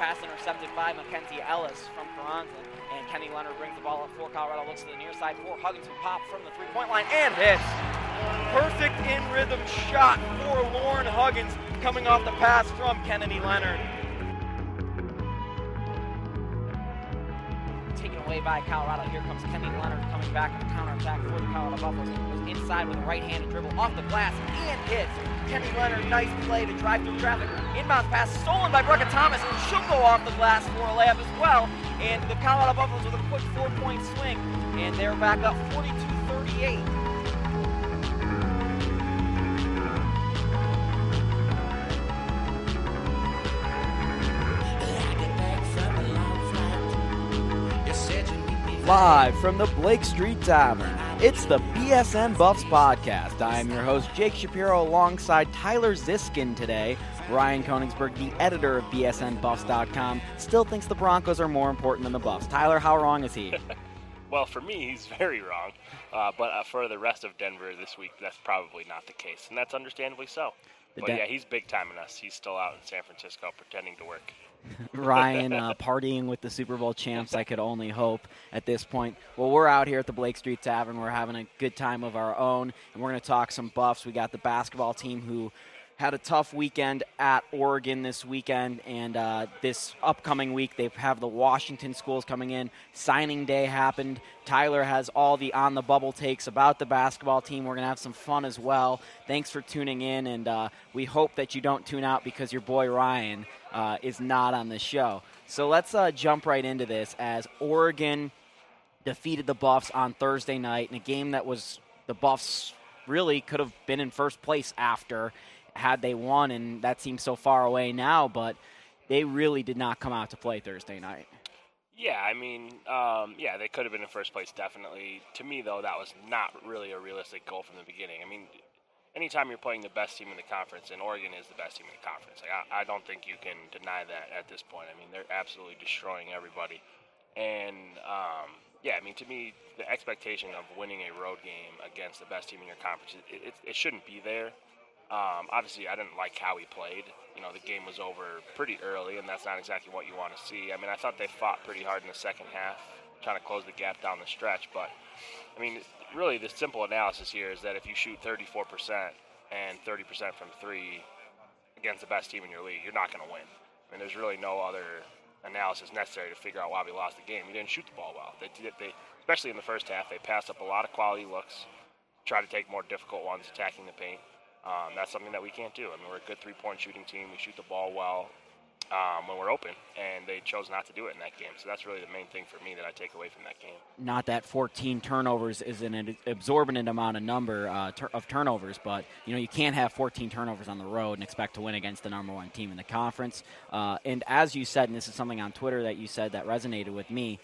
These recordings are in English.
pass intercepted by Mackenzie Ellis from Carranza. And Kenny Leonard brings the ball up for Colorado, looks to the near side for Huggins, who pop from the three-point line and hits. Perfect in rhythm shot for Lauren Huggins coming off the pass from Kennedy Leonard. By Colorado. Here comes Kenny Leonard coming back on the counterattack for the Colorado Buffaloes. Goes inside with a right-handed dribble off the glass and hits. Kenny Leonard, nice play to drive through traffic. Inbound pass stolen by Brecca Thomas, she'll go off the glass for a layup as well. And the Colorado Buffaloes with a quick four-point swing, and they're back up 42-38. Live from the Blake Street Tavern, it's the BSN Buffs podcast. I am your host, Jake Shapiro, alongside Tyler Ziskin today. Ryan Koenigsberg, the editor of BSNBuffs.com, still thinks the Broncos are more important than the Buffs. Tyler, how wrong is he? well, for me, he's very wrong. Uh, but uh, for the rest of Denver this week, that's probably not the case. And that's understandably so. The but Den- yeah, he's big time in us. He's still out in San Francisco pretending to work. Ryan uh, partying with the Super Bowl champs. I could only hope at this point. Well, we're out here at the Blake Street Tavern. We're having a good time of our own, and we're going to talk some Buffs. We got the basketball team who had a tough weekend at Oregon this weekend, and uh, this upcoming week they have the Washington schools coming in. Signing day happened. Tyler has all the on the bubble takes about the basketball team. We're gonna have some fun as well. Thanks for tuning in, and uh, we hope that you don't tune out because your boy Ryan uh, is not on the show. So let's uh, jump right into this as Oregon defeated the Buffs on Thursday night in a game that was the Buffs really could have been in first place after had they won, and that seems so far away now, but they really did not come out to play Thursday night. Yeah, I mean, um, yeah, they could have been in first place, definitely. To me, though, that was not really a realistic goal from the beginning. I mean, anytime you're playing the best team in the conference, and Oregon is the best team in the conference, like, I, I don't think you can deny that at this point. I mean, they're absolutely destroying everybody. And, um, yeah, I mean, to me, the expectation of winning a road game against the best team in your conference, it, it, it shouldn't be there. Um, obviously, I didn't like how he played. You know, the game was over pretty early, and that's not exactly what you want to see. I mean, I thought they fought pretty hard in the second half, trying to close the gap down the stretch. But, I mean, really, the simple analysis here is that if you shoot 34% and 30% from three against the best team in your league, you're not going to win. I mean, there's really no other analysis necessary to figure out why we lost the game. We didn't shoot the ball well. They, they, especially in the first half, they passed up a lot of quality looks, tried to take more difficult ones attacking the paint. Um, that's something that we can't do. I mean, we're a good three-point shooting team. We shoot the ball well um, when we're open, and they chose not to do it in that game. So that's really the main thing for me that I take away from that game. Not that 14 turnovers is an absorbent amount of number uh, of turnovers, but you know you can't have 14 turnovers on the road and expect to win against the number one team in the conference. Uh, and as you said, and this is something on Twitter that you said that resonated with me.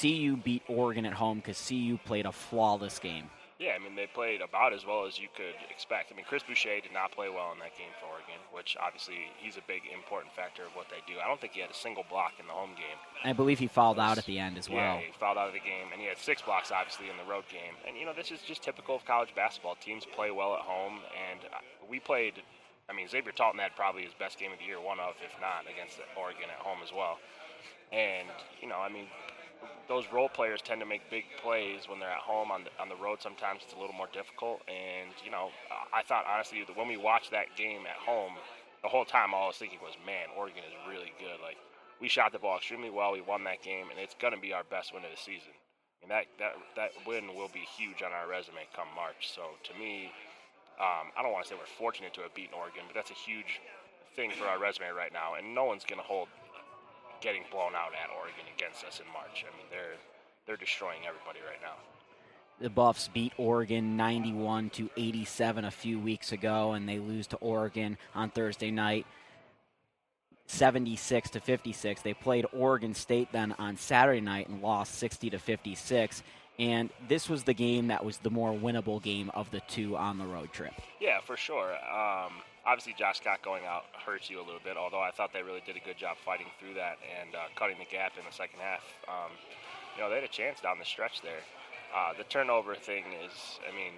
CU beat Oregon at home because CU played a flawless game. Yeah, I mean they played about as well as you could expect. I mean Chris Boucher did not play well in that game for Oregon, which obviously he's a big important factor of what they do. I don't think he had a single block in the home game. I believe he fouled out at the end as well. Yeah, he fouled out of the game, and he had six blocks obviously in the road game. And you know this is just typical of college basketball. Teams play well at home, and uh, we played. I mean Xavier Talton had probably his best game of the year, one of if not against Oregon at home as well. And you know I mean those role players tend to make big plays when they're at home. On the, on the road, sometimes it's a little more difficult. And you know, I thought honestly when we watched that game at home, the whole time all I was thinking was, man, Oregon is really good. Like we shot the ball extremely well. We won that game, and it's going to be our best win of the season. And that that that win will be huge on our resume come March. So to me, um, I don't want to say we're fortunate to have beaten Oregon, but that's a huge thing for our resume right now. And no one's going to hold getting blown out at Oregon against us in March. I mean, they're they're destroying everybody right now. The Buffs beat Oregon 91 to 87 a few weeks ago, and they lose to Oregon on Thursday night. 76 to 56. They played Oregon State then on Saturday night and lost 60 to 56. And this was the game that was the more winnable game of the two on the road trip. Yeah, for sure. Um, obviously Josh Scott going out hurts you a little bit. Although I thought they really did a good job fighting through that and uh, cutting the gap in the second half. Um, you know, they had a chance down the stretch there. Uh, the turnover thing is, I mean,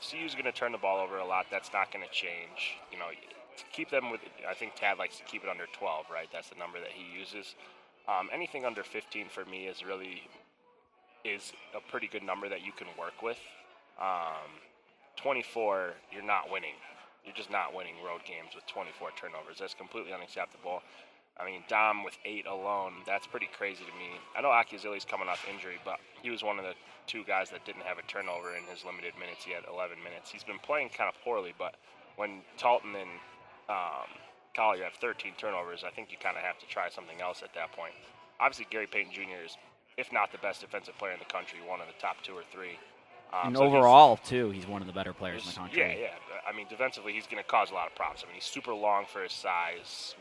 CU's going to turn the ball over a lot. That's not going to change. You know, to keep them with. I think Tad likes to keep it under 12, right? That's the number that he uses. Um, anything under 15 for me is really is a pretty good number that you can work with. Um, 24, you're not winning. You're just not winning road games with 24 turnovers. That's completely unacceptable. I mean, Dom with eight alone, that's pretty crazy to me. I know Akyazili's coming off injury, but he was one of the two guys that didn't have a turnover in his limited minutes. He had 11 minutes. He's been playing kind of poorly, but when Talton and um, Collier have 13 turnovers, I think you kind of have to try something else at that point. Obviously, Gary Payton Jr. is, if not the best defensive player in the country, one of the top two or three. Um, and so overall, too, he's one of the better players in the country. Yeah, yeah. I mean, defensively, he's going to cause a lot of problems. I mean, he's super long for his size,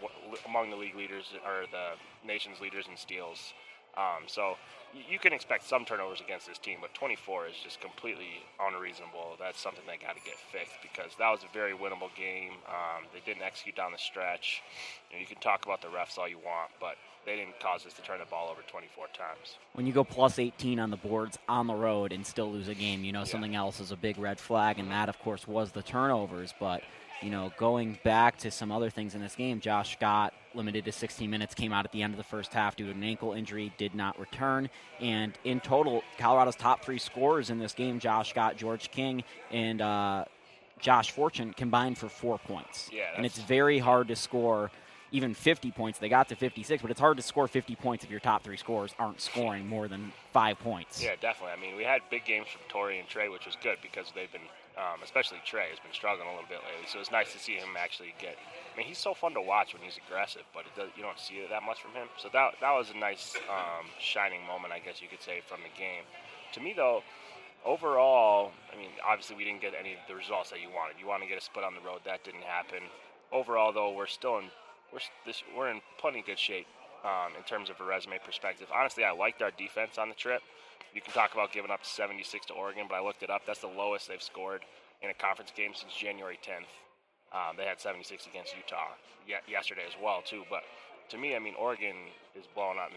among the league leaders or the nation's leaders in steals. Um, so you can expect some turnovers against this team, but 24 is just completely unreasonable. That's something they got to get fixed because that was a very winnable game. Um, they didn't execute down the stretch. You, know, you can talk about the refs all you want, but they didn't cause us to turn the ball over 24 times. When you go plus 18 on the boards on the road and still lose a game, you know yeah. something else is a big red flag, and that, of course, was the turnovers. But you know, going back to some other things in this game, Josh Scott limited to 16 minutes, came out at the end of the first half due to an ankle injury, did not return. And in total, Colorado's top three scorers in this game, Josh Scott, George King, and uh, Josh Fortune, combined for four points. Yeah, and it's very hard to score even 50 points. They got to 56, but it's hard to score 50 points if your top three scorers aren't scoring more than five points. Yeah, definitely. I mean, we had big games from Tory and Trey, which was good because they've been, um, especially Trey, has been struggling a little bit lately. So it's nice to see him actually get. I mean, he's so fun to watch when he's aggressive, but does, you don't see it that much from him. So that that was a nice um, shining moment, I guess you could say, from the game. To me, though, overall, I mean, obviously we didn't get any of the results that you wanted. You want to get a split on the road, that didn't happen. Overall, though, we're still in we're this, we're in plenty good shape um, in terms of a resume perspective. Honestly, I liked our defense on the trip. You can talk about giving up 76 to Oregon, but I looked it up. That's the lowest they've scored in a conference game since January 10th. Um, they had 76 against Utah yesterday as well too. But to me, I mean, Oregon is blowing out.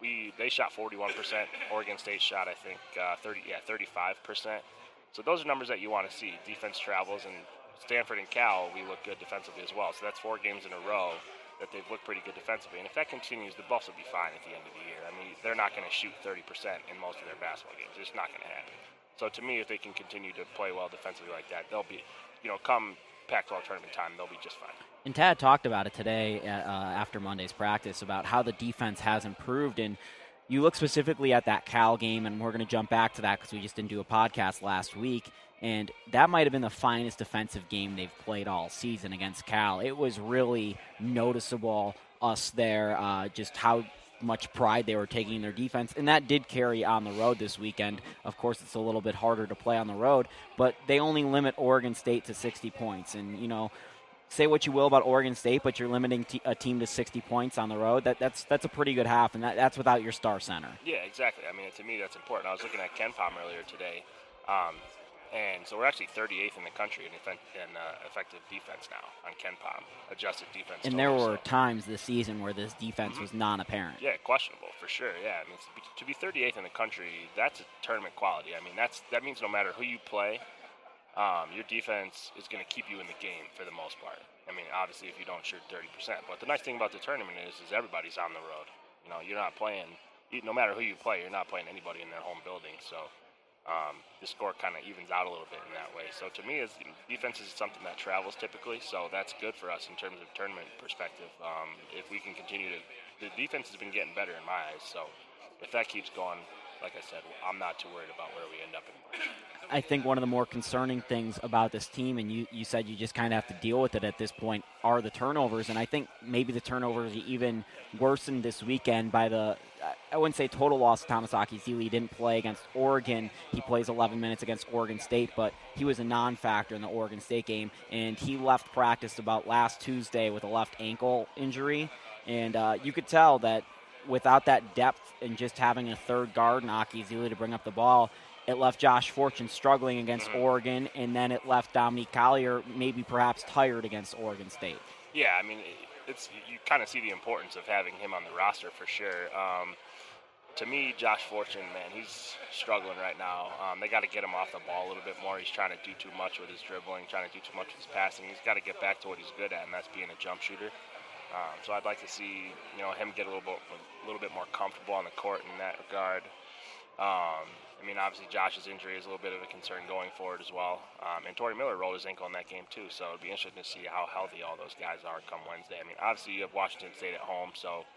we they shot 41 percent. Oregon State shot, I think, uh, 30 yeah 35 percent. So those are numbers that you want to see. Defense travels, and Stanford and Cal, we look good defensively as well. So that's four games in a row that they've looked pretty good defensively. And if that continues, the Buffs will be fine at the end of the year. I mean, they're not going to shoot 30% in most of their basketball games. It's not going to happen. So to me, if they can continue to play well defensively like that, they'll be, you know, come Pac-12 tournament time, they'll be just fine. And Tad talked about it today uh, after Monday's practice about how the defense has improved. And you look specifically at that Cal game, and we're going to jump back to that because we just didn't do a podcast last week. And that might have been the finest defensive game they've played all season against Cal. It was really noticeable, us there, uh, just how much pride they were taking in their defense. And that did carry on the road this weekend. Of course, it's a little bit harder to play on the road, but they only limit Oregon State to 60 points. And, you know, say what you will about Oregon State, but you're limiting t- a team to 60 points on the road. That, that's that's a pretty good half, and that, that's without your star center. Yeah, exactly. I mean, to me, that's important. I was looking at KenPom earlier today. Um, and so we're actually 38th in the country in, effect, in uh, effective defense now on KenPom, adjusted defense. And there were so. times this season where this defense mm-hmm. was non-apparent. Yeah, questionable for sure. Yeah, I mean to be 38th in the country, that's a tournament quality. I mean that's that means no matter who you play, um, your defense is going to keep you in the game for the most part. I mean, obviously if you don't shoot 30%, but the nice thing about the tournament is is everybody's on the road. You know, you're not playing. No matter who you play, you're not playing anybody in their home building. So um, the score kind of evens out a little bit in that way. So to me, is defense is something that travels typically, so that's good for us in terms of tournament perspective. Um, if we can continue to, the defense has been getting better in my eyes. So if that keeps going, like I said, I'm not too worried about where we end up in March. I think one of the more concerning things about this team, and you, you said you just kind of have to deal with it at this point, are the turnovers. And I think maybe the turnovers even worsened this weekend by the, I wouldn't say total loss. to Thomas Akyazili didn't play against Oregon. He plays 11 minutes against Oregon State, but he was a non factor in the Oregon State game. And he left practice about last Tuesday with a left ankle injury. And uh, you could tell that without that depth and just having a third guard and Akyazili to bring up the ball, it left Josh Fortune struggling against mm-hmm. Oregon, and then it left Dominique Collier maybe perhaps tired against Oregon State. Yeah, I mean, it's you kind of see the importance of having him on the roster for sure. Um, to me, Josh Fortune, man, he's struggling right now. Um, they got to get him off the ball a little bit more. He's trying to do too much with his dribbling, trying to do too much with his passing. He's got to get back to what he's good at, and that's being a jump shooter. Um, so I'd like to see you know him get a little bit a little bit more comfortable on the court in that regard. Um, I mean, obviously Josh's injury is a little bit of a concern going forward as well. Um, and Tory Miller rolled his ankle in that game too, so it'd be interesting to see how healthy all those guys are come Wednesday. I mean, obviously you have Washington State at home, so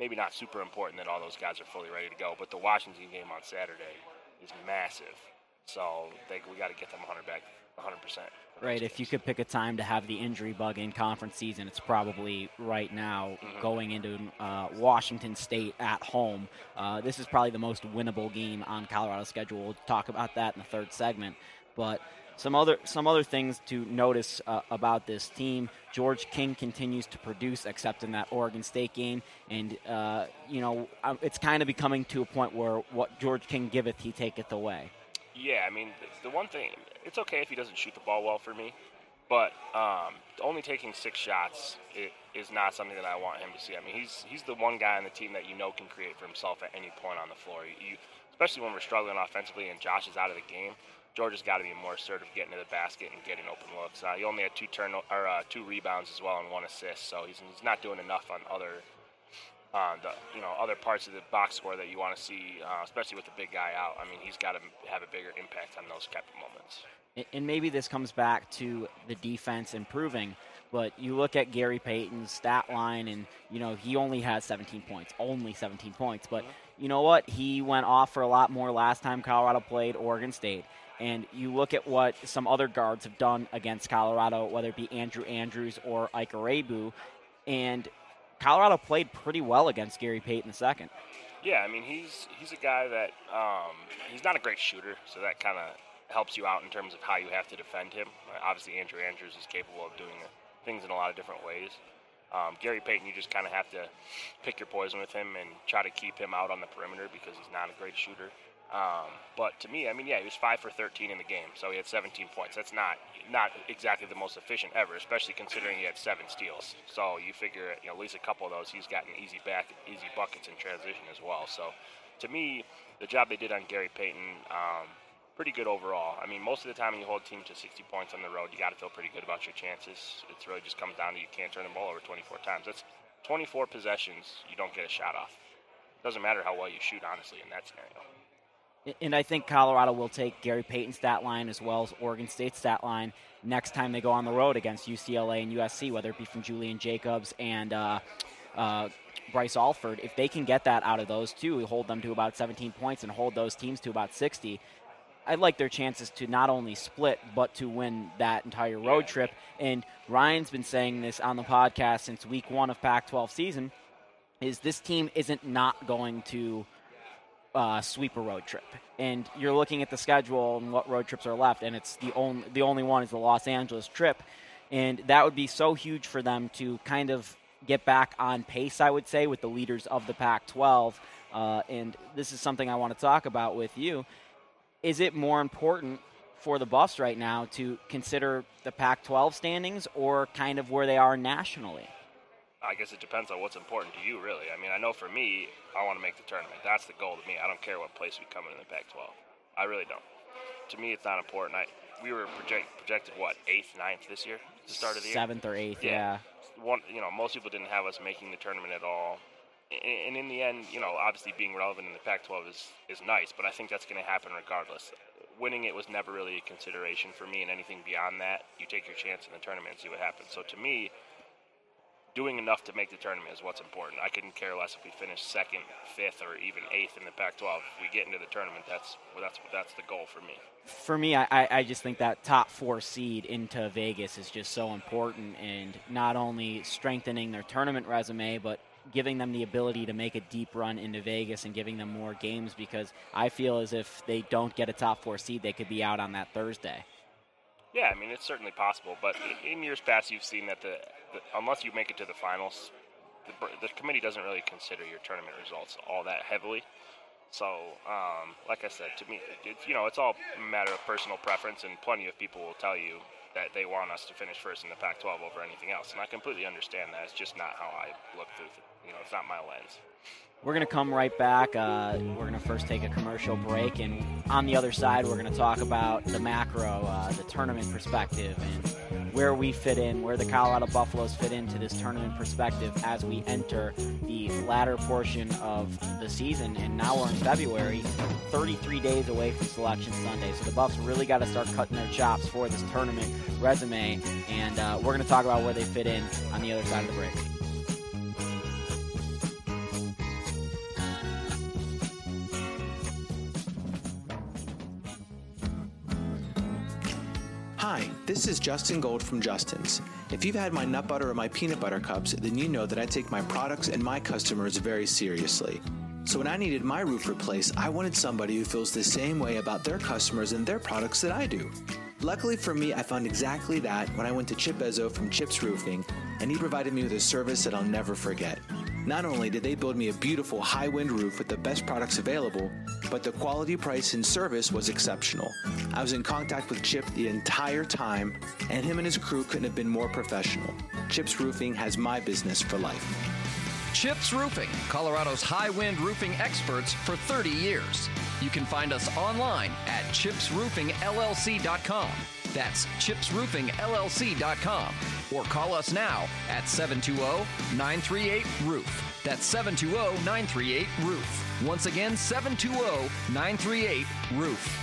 maybe not super important that all those guys are fully ready to go. But the Washington game on Saturday is massive, so they, we got to get them 100 back, 100 percent. Right. If you could pick a time to have the injury bug in conference season, it's probably right now mm-hmm. going into uh, Washington State at home. Uh, this is probably the most winnable game on Colorado's schedule. We'll talk about that in the third segment. But some other some other things to notice uh, about this team. George King continues to produce, except in that Oregon State game, and uh, you know uh, it's kind of becoming to a point where what George King giveth, he taketh away. Yeah, I mean the one thing it's okay if he doesn't shoot the ball well for me, but um, only taking six shots is not something that I want him to see. I mean, he's he's the one guy on the team that you know can create for himself at any point on the floor. You, especially when we're struggling offensively and Josh is out of the game. George has got to be more assertive getting to the basket and getting open looks. Uh, he only had two turn or uh, two rebounds as well and one assist, so he's, he's not doing enough on other uh, the you know other parts of the box score that you want to see, uh, especially with the big guy out. I mean, he's got to have a bigger impact on those type of moments and maybe this comes back to the defense improving. But you look at Gary Payton's stat line, and you know he only has 17 points, only 17 points. But you know what? He went off for a lot more last time Colorado played Oregon State. And you look at what some other guards have done against Colorado, whether it be Andrew Andrews or Ike Iroegbu, and Colorado played pretty well against Gary Payton II. Yeah, I mean he's he's a guy that um, he's not a great shooter, so that kind of helps you out in terms of how you have to defend him. Obviously, Andrew Andrews is capable of doing things in a lot of different ways. Um, Gary Payton, you just kind of have to pick your poison with him and try to keep him out on the perimeter because he's not a great shooter. Um, but to me, I mean, yeah, he was five for 13 in the game, so he had 17 points. That's not not exactly the most efficient ever, especially considering he had seven steals. So you figure, you know, at least a couple of those, he's gotten easy back, easy buckets in transition as well. So to me, the job they did on Gary Payton. Um, pretty good overall. I mean, most of the time when you hold a team to 60 points on the road, you got to feel pretty good about your chances. It really just comes down to you can't turn the ball over 24 times. That's 24 possessions, you don't get a shot off. Doesn't matter how well you shoot, honestly, in that scenario. And I think Colorado will take Gary Payton's stat line as well as Oregon State's stat line next time they go on the road against UCLA and USC, whether it be from Julian Jacobs and uh, uh, Bryce Alford. If they can get that out of those two, hold them to about 17 points and hold those teams to about 60, I like their chances to not only split but to win that entire road trip. And Ryan's been saying this on the podcast since week one of Pac-12 season: is this team isn't not going to uh, sweep a road trip. And you're looking at the schedule and what road trips are left, and it's the only the only one is the Los Angeles trip, and that would be so huge for them to kind of get back on pace. I would say with the leaders of the Pac-12. Uh, and this is something I want to talk about with you is it more important for the Buffs right now to consider the Pac 12 standings or kind of where they are nationally? I guess it depends on what's important to you, really. I mean, I know for me, I want to make the tournament. That's the goal to me. I don't care what place we come in in the Pac 12. I really don't. To me, it's not important. I, we were project, projected, what, eighth, ninth this year? The start of the year? Seventh or eighth, yeah. yeah. One, you know, most people didn't have us making the tournament at all and in the end, you know, obviously being relevant in the Pac-12 is is nice, but I think that's going to happen regardless. Winning it was never really a consideration for me, and anything beyond that, you take your chance in the tournament and see what happens. So to me, doing enough to make the tournament is what's important. I couldn't care less if we finish second, fifth, or even eighth in the Pac-12. If we get into the tournament, that's well, that's that's the goal for me. For me, I, I just think that top four seed into Vegas is just so important, and not only strengthening their tournament resume, but giving them the ability to make a deep run into Vegas and giving them more games because I feel as if they don't get a top four seed, they could be out on that Thursday. Yeah, I mean it's certainly possible, but in years past you've seen that the, the unless you make it to the finals, the, the, committee doesn't really consider your tournament results all that heavily. So, um, like I said, to me, it's you know it's all a matter of personal preference, and plenty of people will tell you that they want us to finish first in the Pac-12 over anything else, and I completely understand that. It's just not how I look through. You know, it's not my lens. We're going to come right back. Uh, we're going to first take a commercial break, and on the other side, we're going to talk about the macro, uh, the tournament perspective, and where we fit in, where the Colorado Buffaloes fit into this tournament perspective as we enter the latter portion of the season. And now we're in February, 33 days away from Selection Sunday. So the Buffs really got to start cutting their chops for this tournament resume, and uh, we're going to talk about where they fit in on the other side of the break. This is Justin Gold from Justin's. If you've had my nut butter or my peanut butter cups, then you know that I take my products and my customers very seriously. So when I needed my roof replaced, I wanted somebody who feels the same way about their customers and their products that I do. Luckily for me, I found exactly that when I went to Chip Ezzo from Chips Roofing, and he provided me with a service that I'll never forget. Not only did they build me a beautiful high wind roof with the best products available, but the quality, price, and service was exceptional. I was in contact with Chip the entire time, and him and his crew couldn't have been more professional. Chips Roofing has my business for life. Chips Roofing, Colorado's high wind roofing experts for 30 years. You can find us online at chipsroofingllc.com. That's chipsroofingllc.com. Or call us now at 720 938 Roof. That's 720 938 Roof. Once again, 720 938 Roof.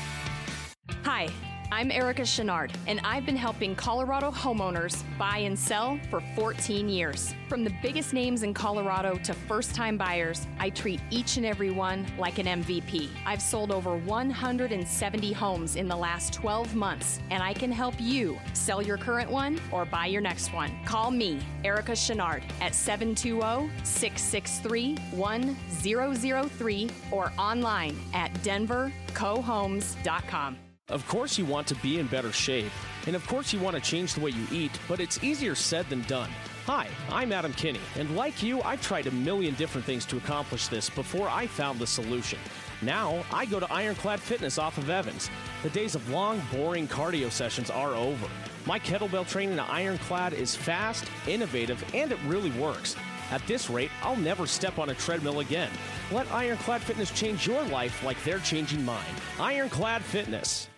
Hi, I'm Erica Chenard, and I've been helping Colorado homeowners buy and sell for 14 years. From the biggest names in Colorado to first time buyers, I treat each and every one like an MVP. I've sold over 170 homes in the last 12 months, and I can help you sell your current one or buy your next one. Call me, Erica Chenard, at 720 663 1003 or online at denvercohomes.com. Of course, you want to be in better shape, and of course, you want to change the way you eat, but it's easier said than done. Hi, I'm Adam Kinney, and like you, I've tried a million different things to accomplish this before I found the solution. Now, I go to Ironclad Fitness off of Evans. The days of long, boring cardio sessions are over. My kettlebell training at Ironclad is fast, innovative, and it really works. At this rate, I'll never step on a treadmill again. Let Ironclad Fitness change your life like they're changing mine. Ironclad Fitness.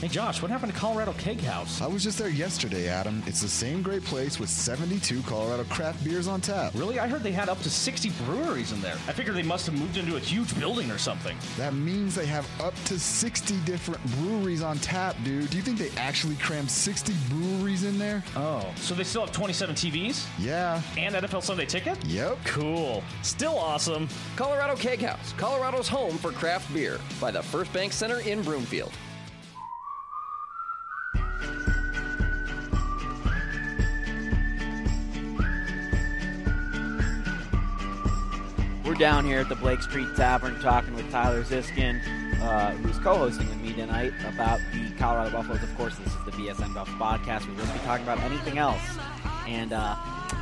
Hey Josh, what happened to Colorado Keg House? I was just there yesterday, Adam. It's the same great place with 72 Colorado craft beers on tap. Really? I heard they had up to 60 breweries in there. I figured they must have moved into a huge building or something. That means they have up to 60 different breweries on tap, dude. Do you think they actually crammed 60 breweries in there? Oh, so they still have 27 TVs? Yeah. And NFL Sunday ticket? Yep. Cool. Still awesome. Colorado Keg House, Colorado's home for craft beer, by the First Bank Center in Broomfield. Down here at the Blake Street Tavern talking with Tyler Ziskin, uh, who's co-hosting with me tonight about the Colorado Buffaloes. Of course, this is the BSN Buffs podcast. We won't be talking about anything else. And uh,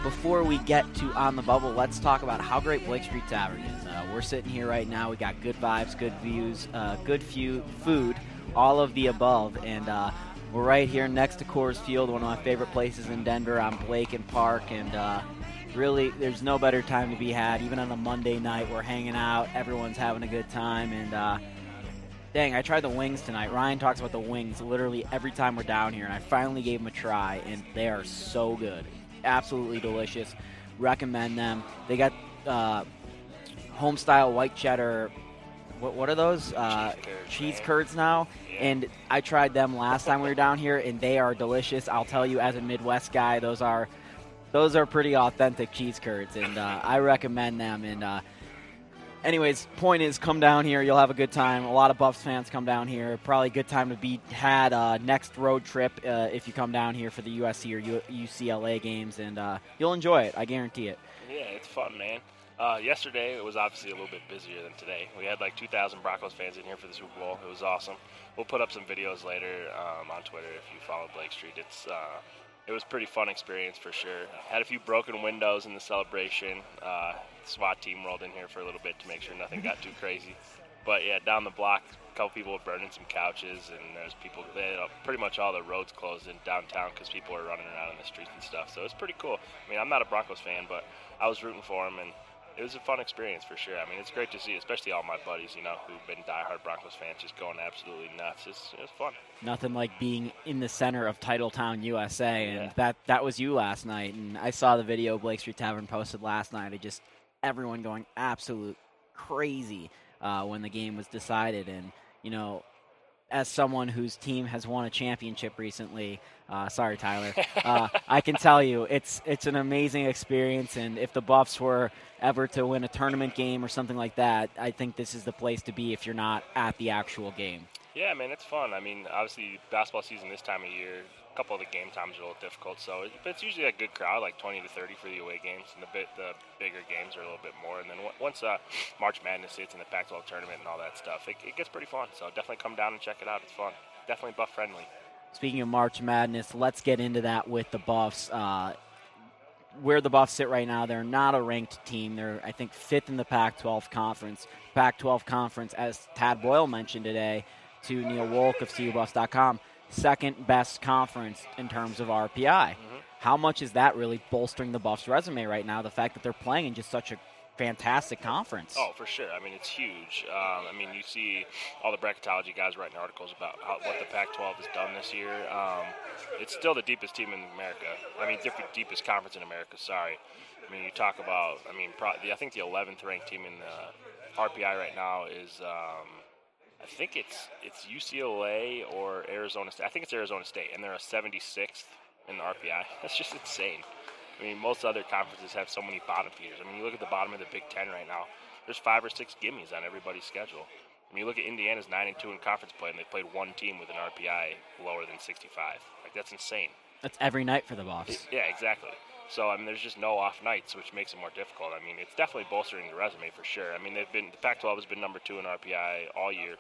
before we get to on the bubble, let's talk about how great Blake Street Tavern is. Uh, we're sitting here right now. We got good vibes, good views, uh, good few food, all of the above, and uh, we're right here next to Coors Field, one of my favorite places in Denver, on Blake and Park, and uh, really, there's no better time to be had. Even on a Monday night, we're hanging out, everyone's having a good time, and uh, dang, I tried the wings tonight. Ryan talks about the wings literally every time we're down here, and I finally gave them a try, and they are so good, absolutely delicious. Recommend them. They got uh, home style white cheddar. What, what are those? Uh, Cheese curds, cheese curds now. And I tried them last time we were down here, and they are delicious. I'll tell you, as a Midwest guy, those are those are pretty authentic cheese curds, and uh, I recommend them. And uh, anyways, point is, come down here. You'll have a good time. A lot of Buffs fans come down here. Probably a good time to be had uh, next road trip uh, if you come down here for the USC or U- UCLA games, and uh, you'll enjoy it. I guarantee it. Yeah, it's fun, man. Uh, yesterday it was obviously a little bit busier than today. We had like 2,000 Broncos fans in here for the Super Bowl. It was awesome. We'll put up some videos later um, on Twitter if you follow Blake Street. It's uh, it was pretty fun experience for sure. Had a few broken windows in the celebration. Uh, SWAT team rolled in here for a little bit to make sure nothing got too crazy. But yeah, down the block, a couple people were burning some couches, and there's people. They, uh, pretty much all the roads closed in downtown because people were running around in the streets and stuff. So it's pretty cool. I mean, I'm not a Broncos fan, but I was rooting for them, and it was a fun experience for sure. I mean, it's great to see, especially all my buddies, you know, who've been diehard Broncos fans, just going absolutely nuts. It's, it's fun. Nothing like being in the center of Titletown, USA, and Yeah. that that was you last night. And I saw the video Blake Street Tavern posted last night. It just everyone going absolute crazy uh, when the game was decided, and you know. As someone whose team has won a championship recently, uh, sorry Tyler, uh, I can tell you it's it's an amazing experience. And if the Buffs were ever to win a tournament game or something like that, I think this is the place to be if you're not at the actual game. Yeah, man, it's fun. I mean, obviously, basketball season this time of year, a couple of the game times are a little difficult, so but it's usually a good crowd, like 20 to 30 for the away games, and the bit the bigger games are a little bit more. And then on- once uh, March Madness hits and the Pac-12 tournament and all that stuff, it, it gets pretty fun. So definitely come down and check it out. It's fun. Definitely buff friendly. Speaking of March Madness, let's get into that with the Buffs. Uh, where the Buffs sit right now, they're not a ranked team. They're, I think, fifth in the Pac 12 conference. Pac 12 conference, as Tad Boyle mentioned today to Neill Woelk of CUBuffs.com, second best conference in terms of RPI. Mm-hmm. How much is that really bolstering the Buffs' resume right now? The fact that they're playing in just such a fantastic conference. Oh, for sure. I mean, it's huge. Um, I mean, you see all the bracketology guys writing articles about how, what the Pac-12 has done this year. Um, it's still the deepest team in America. I mean, deepest conference in America. Sorry. I mean, you talk about. I mean, pro, the, I think the 11th ranked team in the RPI right now is. Um, I think it's it's UCLA or Arizona State. I think it's Arizona State, and they're a 76th in the RPI. That's just insane. I mean, most other conferences have so many bottom feeders. I mean, you look at the bottom of the Big Ten right now. There's five or six gimmies on everybody's schedule. I mean, you look at Indiana's nine and two in conference play, and they played one team with an RPI lower than 65. Like that's insane. That's every night for the Buffs. Yeah, exactly. So I mean, there's just no off nights, which makes it more difficult. I mean, it's definitely bolstering the resume for sure. I mean, they've been the Pac-12 has been number two in RPI all year.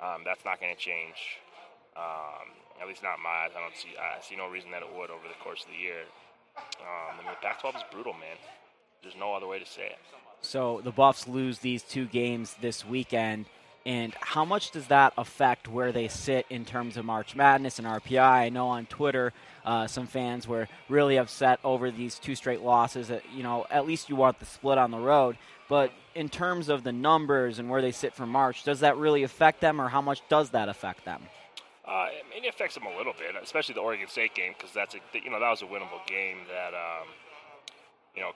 Um, that's not going to change. Um, at least not my eyes. I don't see. I see no reason that it would over the course of the year. Um, the Pac-12 is brutal, man. There's no other way to say it. So the Buffs lose these two games this weekend, and how much does that affect where they sit in terms of March Madness and RPI? I know on Twitter, uh, some fans were really upset over these two straight losses. That you know, at least you want the split on the road, but in terms of the numbers and where they sit for March, does that really affect them, or how much does that affect them? Uh, it affects them a little bit, especially the Oregon State game, because that's a you know that was a winnable game that um, you know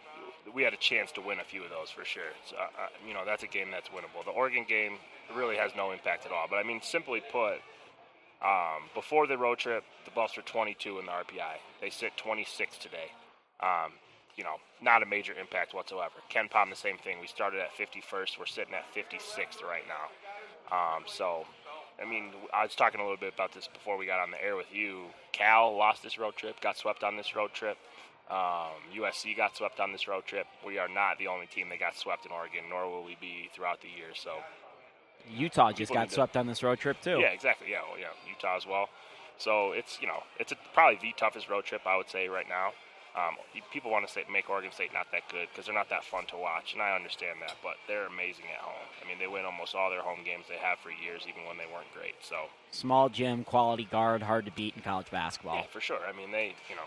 we had a chance to win a few of those for sure. So, uh, uh, you know that's a game that's winnable. The Oregon game really has no impact at all. But I mean, simply put, um, before the road trip, the Buffs were 22 in the RPI. They sit 26 today. Um, you know, not a major impact whatsoever. KenPom, the same thing. We started at 51st. We're sitting at 56th right now. Um, so, I mean, I was talking a little bit about this before we got on the air with you. Cal lost this road trip, got swept on this road trip. Um, USC got swept on this road trip. We are not the only team that got swept in Oregon, nor will we be throughout the year. So, Utah just got need to- swept on this road trip too. yeah, exactly. Yeah, well, yeah, Utah as well. So it's you know it's a, probably the toughest road trip I would say right now. Um, people want to say make Oregon State not that good because they're not that fun to watch, and I understand that. But they're amazing at home. I mean, they win almost all their home games they have for years, even when they weren't great. So Small gym, quality guard, hard to beat in college basketball. yeah, for sure. I mean, they you know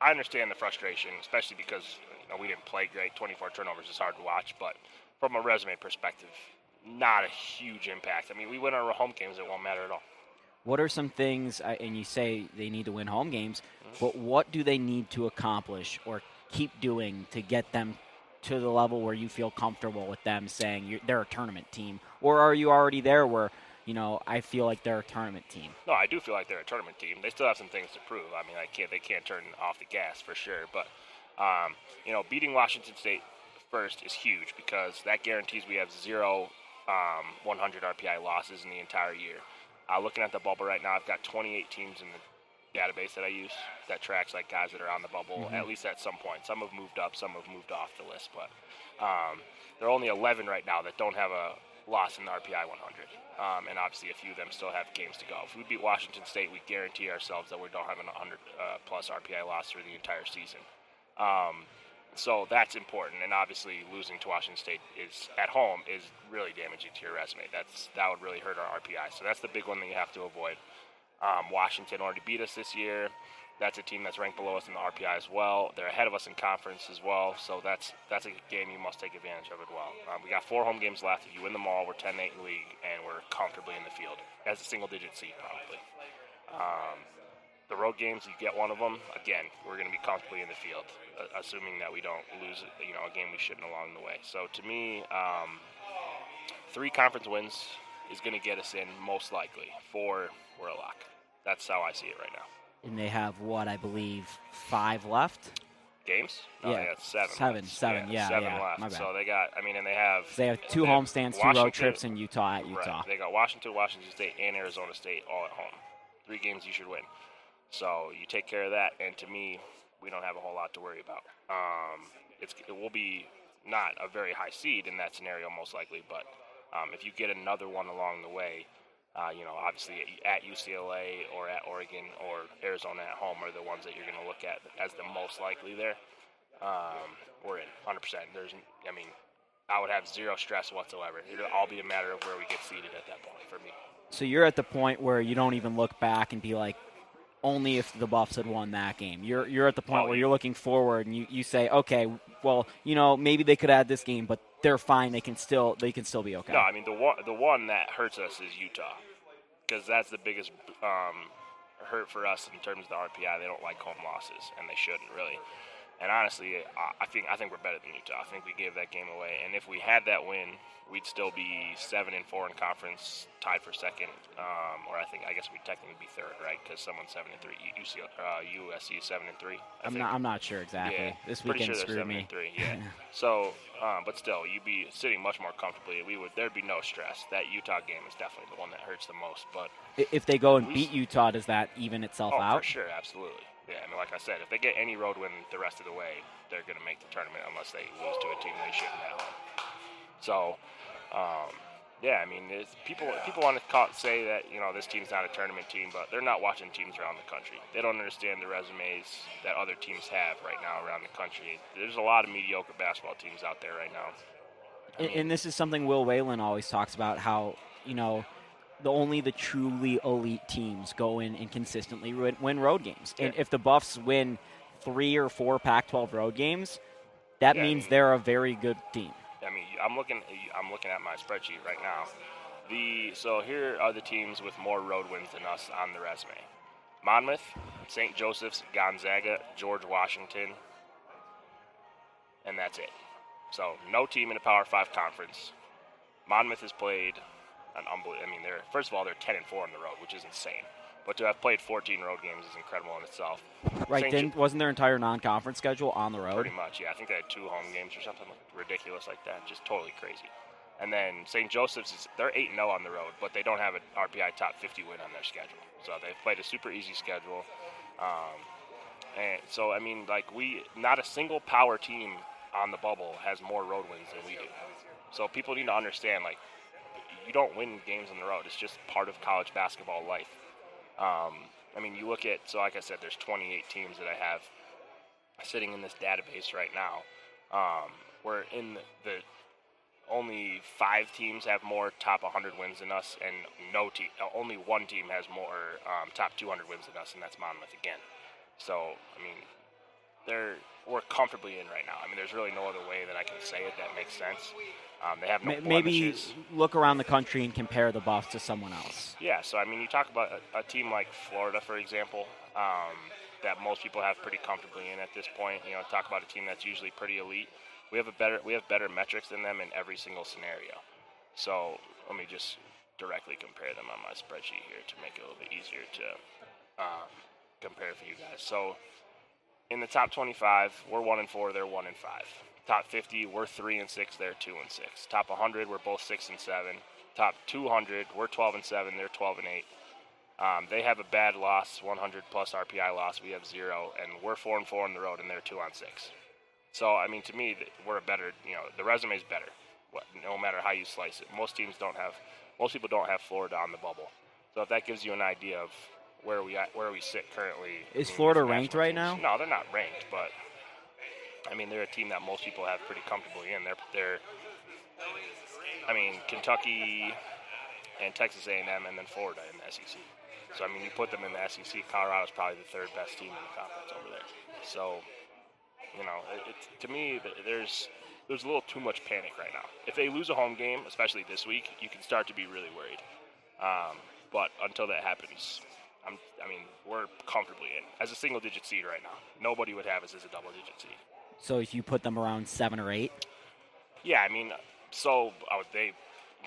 I understand the frustration, especially because you know we didn't play great. 24 turnovers is hard to watch, but from a resume perspective, not a huge impact. I mean, we win our home games; it won't matter at all. What are some things, uh, and you say they need to win home games, but what do they need to accomplish or keep doing to get them to the level where you feel comfortable with them saying they're a tournament team? Or are you already there where, you know, I feel like they're a tournament team? No, I do feel like they're a tournament team. They still have some things to prove. I mean, I can't they can't turn off the gas for sure. But um, you know, beating Washington State first is huge because that guarantees we have zero um, 100 RPI losses in the entire year. Uh, looking at the bubble right now, I've got 28 teams in the database that I use that tracks like guys that are on the bubble at least at some point. Some have moved up, some have moved off the list, but um, there are only 11 right now that don't have a loss in the RPI 100, um, and obviously a few of them still have games to go. If we beat Washington State, we guarantee ourselves that we don't have a 100 uh, plus RPI loss through the entire season. Um, so that's important, and obviously losing to Washington State is at home is really damaging to your resume. That's that would really hurt our RPI. So that's the big one that you have to avoid. Um, Washington already beat us this year. that's a team that's ranked below us in the RPI as well. They're ahead of us in conference as well, so that's that's a game you must take advantage of as well. Um, we got four home games left. If you win them all, we're 10-8 in the league, and we're comfortably in the field as a single-digit seed probably. Um, the road games, you get one of them. Again, we're going to be comfortably in the field, uh, assuming that we don't lose, you know, a game we shouldn't along the way. So to me, um, three conference wins is going to get us in most likely. Four, we're a lock. That's how I see it right now. And they have what I believe five left. Games? Oh, Yeah, seven. seven, seven, yeah, seven yeah, left. my bad. So they got. I mean, and they have. They have two they have homestands, two road trips, and Utah at Right. Utah. They got Washington, Washington State, and Arizona State all at home. Three games you should win. So you take care of that, and to me, we don't have a whole lot to worry about. Um, it will be not a very high seed in that scenario, most likely, but um, if you get another one along the way, uh, you know, obviously at UCLA or at Oregon or Arizona at home are the ones that you're going to look at as the most likely there. Um, we're in 100%. There's, I mean, I would have zero stress whatsoever. It'll all be a matter of where we get seated at that point for me. So you're at the point where you don't even look back and be like, only if the Buffs had won that game. You're you're at the point where you- you're looking forward and you, you say, okay, well, you know, maybe they could add this game, but they're fine. They can still they can still be okay. No, I mean the one the one that hurts us is Utah, because that's the biggest um, hurt for us in terms of the RPI. They don't like home losses, and they shouldn't really. And honestly, I, think I think we're better than Utah. I think we gave that game away, and if we had that win, we'd still be seven and four in conference, tied for second. Um, or I think I guess we'd technically be third, right? Because someone's seven and three. UC, uh, USC is seven and three. I I'm think. not I'm not sure exactly. Yeah, this weekend sure screwed me. three. Yeah. so, um, but still, you'd be sitting much more comfortably. We would there'd be no stress. That Utah game is definitely the one that hurts the most. But If they go and beat Utah, does that even itself oh, out? for sure, absolutely. Yeah, I mean, like I said, if they get any road win the rest of the way, they're going to make the tournament unless they lose to a team they shouldn't home. So, um, yeah, I mean, it's, people people want to call, say that you know this team's not a tournament team, but they're not watching teams around the country. They don't understand the resumes that other teams have right now around the country. There's a lot of mediocre basketball teams out there right now. I And, mean- and this is something Will Whalen always talks about how you know the only the truly elite teams go in and consistently win, road games. And if the Buffs win three or four Pac-12 road games, that Yeah, I means mean- they're a very good team. I mean, I'm looking. I'm looking at my spreadsheet right now. The so here are the teams with more road wins than us on the resume: Monmouth, St. Joseph's, Gonzaga, George Washington, and that's it. So no team in a Power Five conference. Monmouth has played an unbelievable. I mean, they're first of all they're 10 and four on the road, which is insane. But to have played 14 road games is incredible in itself. Right? Didn't, wasn't their entire non-conference schedule on the road? Pretty much, yeah. I think they had two home games or something ridiculous like that. Just totally crazy. And then St. Joseph's is they're eight and zero on the road, but they don't have an RPI top 50 win on their schedule. So they've played a super easy schedule. Um, and so I mean, like we, not a single power team on the bubble has more road wins than we do. So people need to understand, like, you don't win games on the road. It's just part of college basketball life. Um, I mean, you look at so like I said, there's 28 teams that I have sitting in this database right now. Um, we're in the, the only five teams have more top 100 wins than us, and no team, uh, only one team has more um, top 200 wins than us, and that's Monmouth again. So I mean, they're we're comfortably in right now. I mean, there's really no other way that I can say it that makes sense. Um, they have no Maybe blemishes. look around the country and compare the Buffs to someone else. Yeah, so I mean, you talk about a, a team like Florida, for example, um, that most people have pretty comfortably in at this point. You know, talk about a team that's usually pretty elite. We have a better, we have better metrics than them in every single scenario. So let me just directly compare them on my spreadsheet here to make it a little bit easier to um, compare for you guys. So in the top 25, we're one and four, they're one and five. Top 50, we're three and six, they're two and six. Top 100, we're both six and seven. Top 200, we're 12 and seven, they're 12 and eight. Um, they have a bad loss, 100 plus RPI loss. We have zero, and we're four and four on the road, and they're two on six. So I mean, to me, we're a better. You know, the resume is better. No matter how you slice it, most teams don't have. Most people don't have Florida on the bubble. So if that gives you an idea of where we at, where we sit currently. I Is mean, Florida ranked right teams- No, they're not ranked, but I mean, they're a team that most people have pretty comfortably in. They're they're. I mean, Kentucky and Texas A&M, and then Florida in the SEC. So I mean, you put them in the SEC. Colorado's probably the third best team in the conference over there. So, you know, it, it, to me, there's there's a little too much panic right now. If they lose a home game, especially this week, you can start to be really worried. Um, but until that happens, I'm, I mean, we're comfortably in as a single-digit seed right now. Nobody would have us as a double-digit seed. So if you put them around seven or eight. Yeah, I mean, so oh, they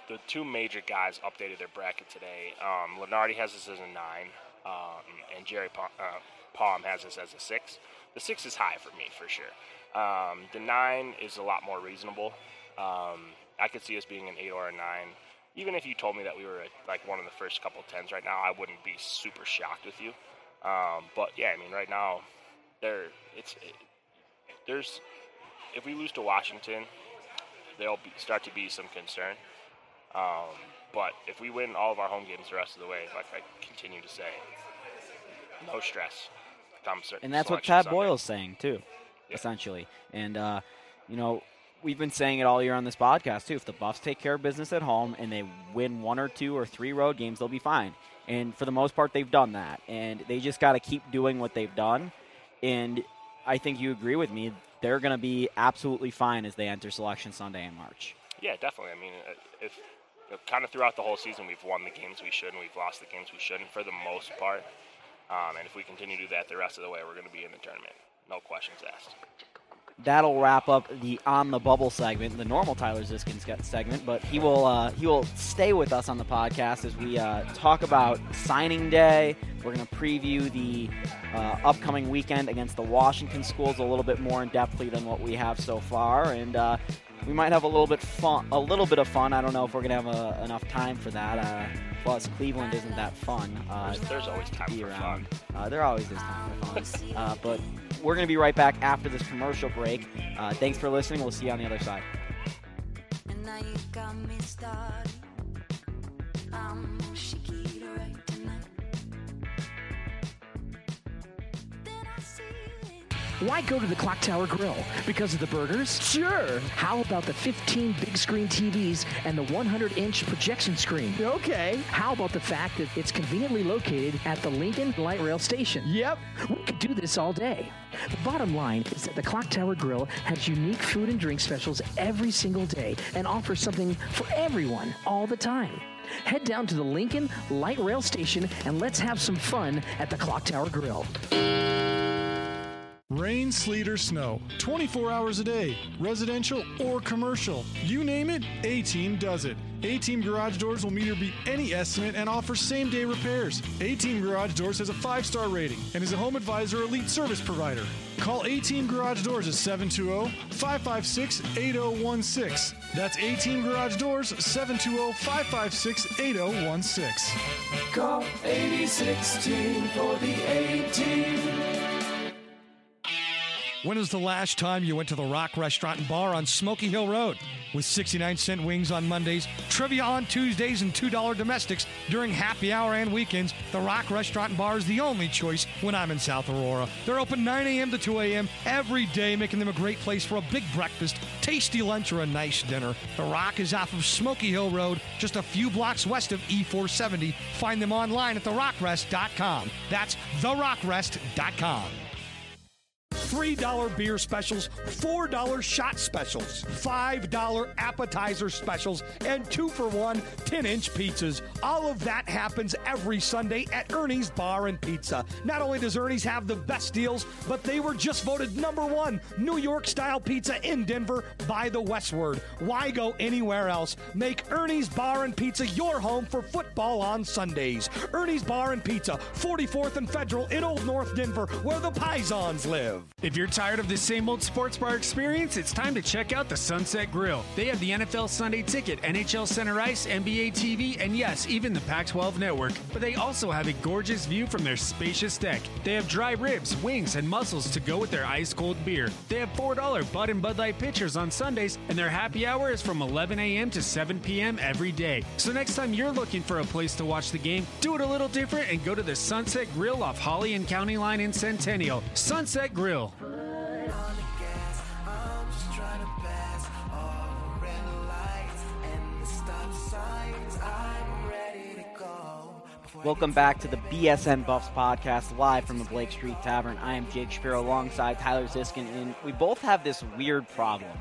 the two major guys updated their bracket today. Um, Lunardi has this as a nine, um, and Jerry Palm, uh, Palm has this as a six. The six is high for me for sure. Um, the nine is a lot more reasonable. Um, I could see us being an eight or a nine. Even if you told me that we were at, like one of the first couple tens right now, I wouldn't be super shocked with you. Um, but yeah, I mean, right now, there it's it, there's if we lose to Washington, there'll be, start to be some concern. Um, but if we win all of our home games the rest of the way, like I continue to say, no stress. and that's what Pat Boyle's saying too, yeah. essentially. And uh, you know, we've been saying it all year on this podcast too. If the Buffs take care of business at home and they win one or two or three road games, they'll be fine. And for the most part, they've done that. And they just got to keep doing what they've done. And I think you agree with me. They're going to be absolutely fine as they enter Selection Sunday in March. Yeah, definitely. I mean, uh, if kind of throughout the whole season, we've won the games we should and we've lost the games we shouldn't for the most part. Um, and if we continue to do that the rest of the way, we're going to be in the tournament. No questions asked. That'll wrap up the on the bubble segment, the normal Tyler Ziskin segment. But he will uh, he will stay with us on the podcast as we uh, talk about signing day. We're going to preview the uh, upcoming weekend against the Washington schools a little bit more in depthly than what we have so far, and uh, we might have a little bit fun, a little bit of fun. I don't know if we're gonna have a, enough time for that. Uh, plus, Cleveland isn't that fun. Uh, there's, there's, always time for around. fun. Uh, there always is time for fun. Uh, but we're gonna be right back after this commercial break. Uh, thanks for listening. We'll see you on the other side. Why go to the Clock Tower Grill? Because of the burgers? Sure. How about the 15 big screen TVs and the 100 inch projection screen? Okay. How about the fact that it's conveniently located at the Lincoln Light Rail Station? Yep. We could do this all day. The bottom line is that the Clock Tower Grill has unique food and drink specials every single day and offers something for everyone all the time. Head down to the Lincoln Light Rail Station and let's have some fun at the Clock Tower Grill. Rain, sleet, or snow, 24 hours a day, residential or commercial. You name it, A Team does it. A Team Garage Doors will meet or beat any estimate and offer same day repairs. A Team Garage Doors has a five star rating and is a home advisor elite service provider. Call A Team Garage Doors at 720 556 8016. That's A Team Garage Doors 720 556 8016. Call 8016 for the A Team. When was the last time you went to the Rock Restaurant and Bar on Smoky Hill Road? With 69 cent wings on Mondays, trivia on Tuesdays, and $2 domestics during happy hour and weekends, the Rock Restaurant and Bar is the only choice when I'm in South Aurora. They're open 9 a.m. to 2 a.m. every day, making them a great place for a big breakfast, tasty lunch, or a nice dinner. The Rock is off of Smoky Hill Road, just a few blocks west of E470. Find them online at therockrest.com. That's therockrest.com. $3 beer specials, $4 shot specials, $5 appetizer specials, and two for one 10 inch pizzas. All of that happens every Sunday at Ernie's Bar and Pizza. Not only does Ernie's have the best deals, but they were just voted number one New York style pizza in Denver by the Westword. Why go anywhere else? Make Ernie's Bar and Pizza your home for football on Sundays. Ernie's Bar and Pizza, 44th and Federal in Old North Denver, where the Pisons live. If you're tired of the same old sports bar experience, it's time to check out the Sunset Grill. They have the NFL Sunday Ticket, NHL Center Ice, NBA TV, and yes, even the Pac 12 network. But they also have a gorgeous view from their spacious deck. They have dry ribs, wings, and mussels to go with their ice cold beer. They have $4 Bud and Bud Light pitchers on Sundays, and their happy hour is from 11 a.m. to 7 p.m. every day. So next time you're looking for a place to watch the game, do it a little different and go to the Sunset Grill off Holly and County Line in Centennial. Sunset Grill. Welcome back to the BSN Buffs podcast, live from the Blake Street Tavern. I am Jake Shapiro alongside Tyler Ziskin, and we both have this weird problem.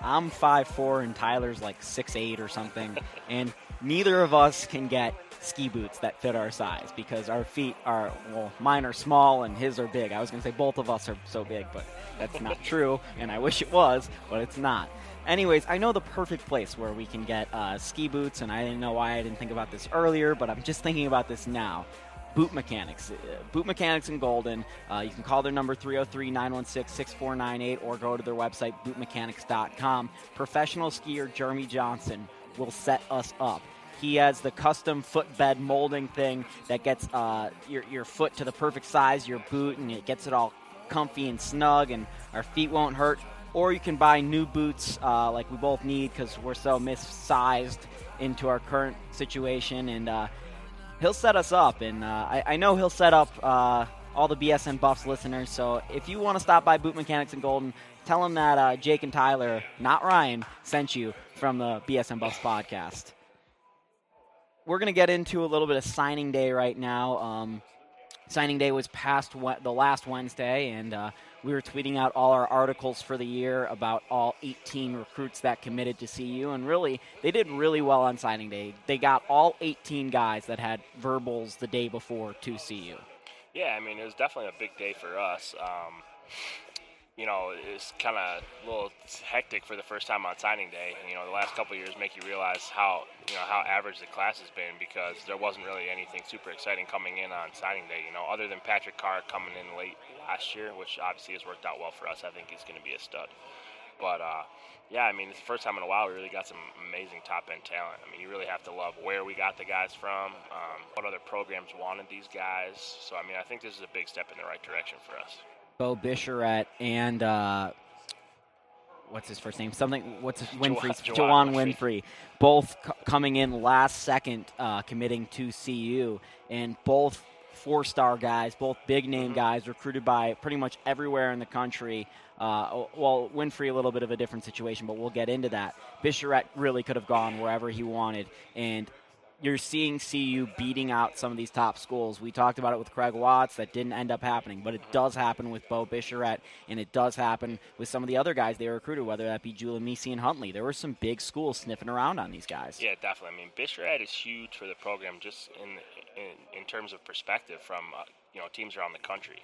I'm 5'4 and Tyler's like 6'8 or something, and neither of us can get ski boots that fit our size because our feet are, well, mine are small and his are big. I was going to say both of us are so big, but that's not true, and I wish it was, but it's not. Anyways, I know the perfect place where we can get uh, ski boots, and I didn't know why I didn't think about this earlier, but I'm just thinking about this now. Boot Mechanics. Uh, Boot Mechanics in Golden. Uh, you can call their number 303 916 6498 or go to their website, bootmechanics.com. Professional skier Jeremy Johnson will set us up. He has the custom footbed molding thing that gets uh, your, your foot to the perfect size, your boot, and it gets it all comfy and snug, and our feet won't hurt. Or you can buy new boots uh, like we both need because we're so missized into our current situation. And uh, he'll set us up. And uh, I, I, know he'll set up uh, all the BSN Buffs listeners. So if you want to stop by Boot Mechanics in Golden, tell them that uh, Jake and Tyler, not Ryan, sent you from the BSN Buffs podcast. We're going to get into a little bit of signing day right now. Um, signing day was past the last Wednesday, and uh, we were tweeting out all our articles for the year about all 18 recruits that committed to CU, and really, they did really well on signing day. They got all 18 guys that had verbals the day before to CU. Yeah, I mean, it was definitely a big day for us. Um, you know, it's kind of a little hectic for the first time on signing day. You know, the last couple years make you realize how you know how average the class has been because there wasn't really anything super exciting coming in on signing day. You know, other than Patrick Carr coming in late last year, which obviously has worked out well for us. I think he's going to be a stud. But uh, yeah, I mean, it's the first time in a while we really got some amazing top end talent. I mean, you really have to love where we got the guys from, um, what other programs wanted these guys. So I mean, I think this is a big step in the right direction for us. Beau Bisharat and uh, what's his first name? Something. What's his Winfree? Juwann Winfree. Both c- coming in last second, uh, committing to CU, and both four-star guys, both big name mm-hmm. guys, recruited by pretty much everywhere in the country. Uh, well, Winfree a little bit of a different situation, but we'll get into that. Bisharat really could have gone wherever he wanted, and you're seeing CU beating out some of these top schools. We talked about it with Craig Watts. That didn't end up happening, but it does happen with Beau Bisharat, and it does happen with some of the other guys they recruited, whether that be Julian and Huntley. There were some big schools sniffing around on these guys. Yeah, definitely. I mean, Bisharat is huge for the program just in in, in terms of perspective from uh, you know teams around the country.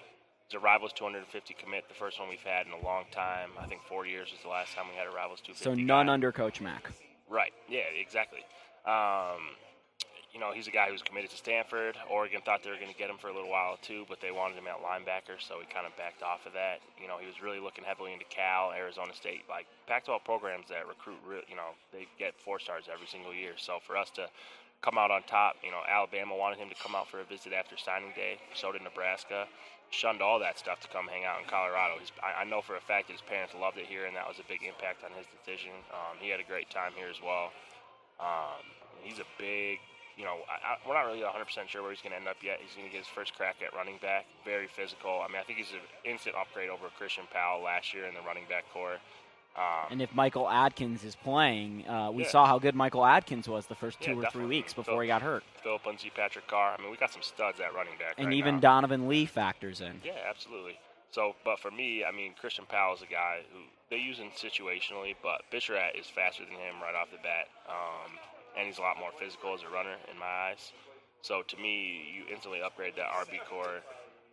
The Rivals 250 commit, the first one we've had in a long time. I think four years was the last time we had a Rivals 250. So none guy. under Coach Mac. Right. Yeah. Exactly. Um, you know, he's a guy who's committed to Stanford. Oregon thought they were going to get him for a little while too, but they wanted him at linebacker, so he kind of backed off of that. You know, he was really looking heavily into Cal, Arizona State, like Pac-12 programs that recruit. You know, they get four stars every single year. So for us to come out on top, you know, Alabama wanted him to come out for a visit after signing day. So did Nebraska. Shunned all that stuff to come hang out in Colorado. He's, I, I know for a fact that his parents loved it here, and that was a big impact on his decision. Um, he had a great time here as well. Um, he's a big you know, I, I, we're not really 100% sure where he's going to end up yet. He's going to get his first crack at running back. Very physical. I mean, I think he's an instant upgrade over Christian Powell last year in the running back core. Um, and if Michael Adkins is playing, uh, we yeah. saw how good Michael Adkins was the first two yeah, or three weeks before Phil, he got hurt. Phillip Lindsay, Patrick Carr. I mean, we got some studs at running back. And right even now. Donovan Lee factors in. Yeah, absolutely. So, but for me, I mean, Christian Powell is a guy who they use him situationally, but Bisharat is faster than him right off the bat. Um, and he's a lot more physical as a runner in my eyes. So to me, you instantly upgrade that RB core.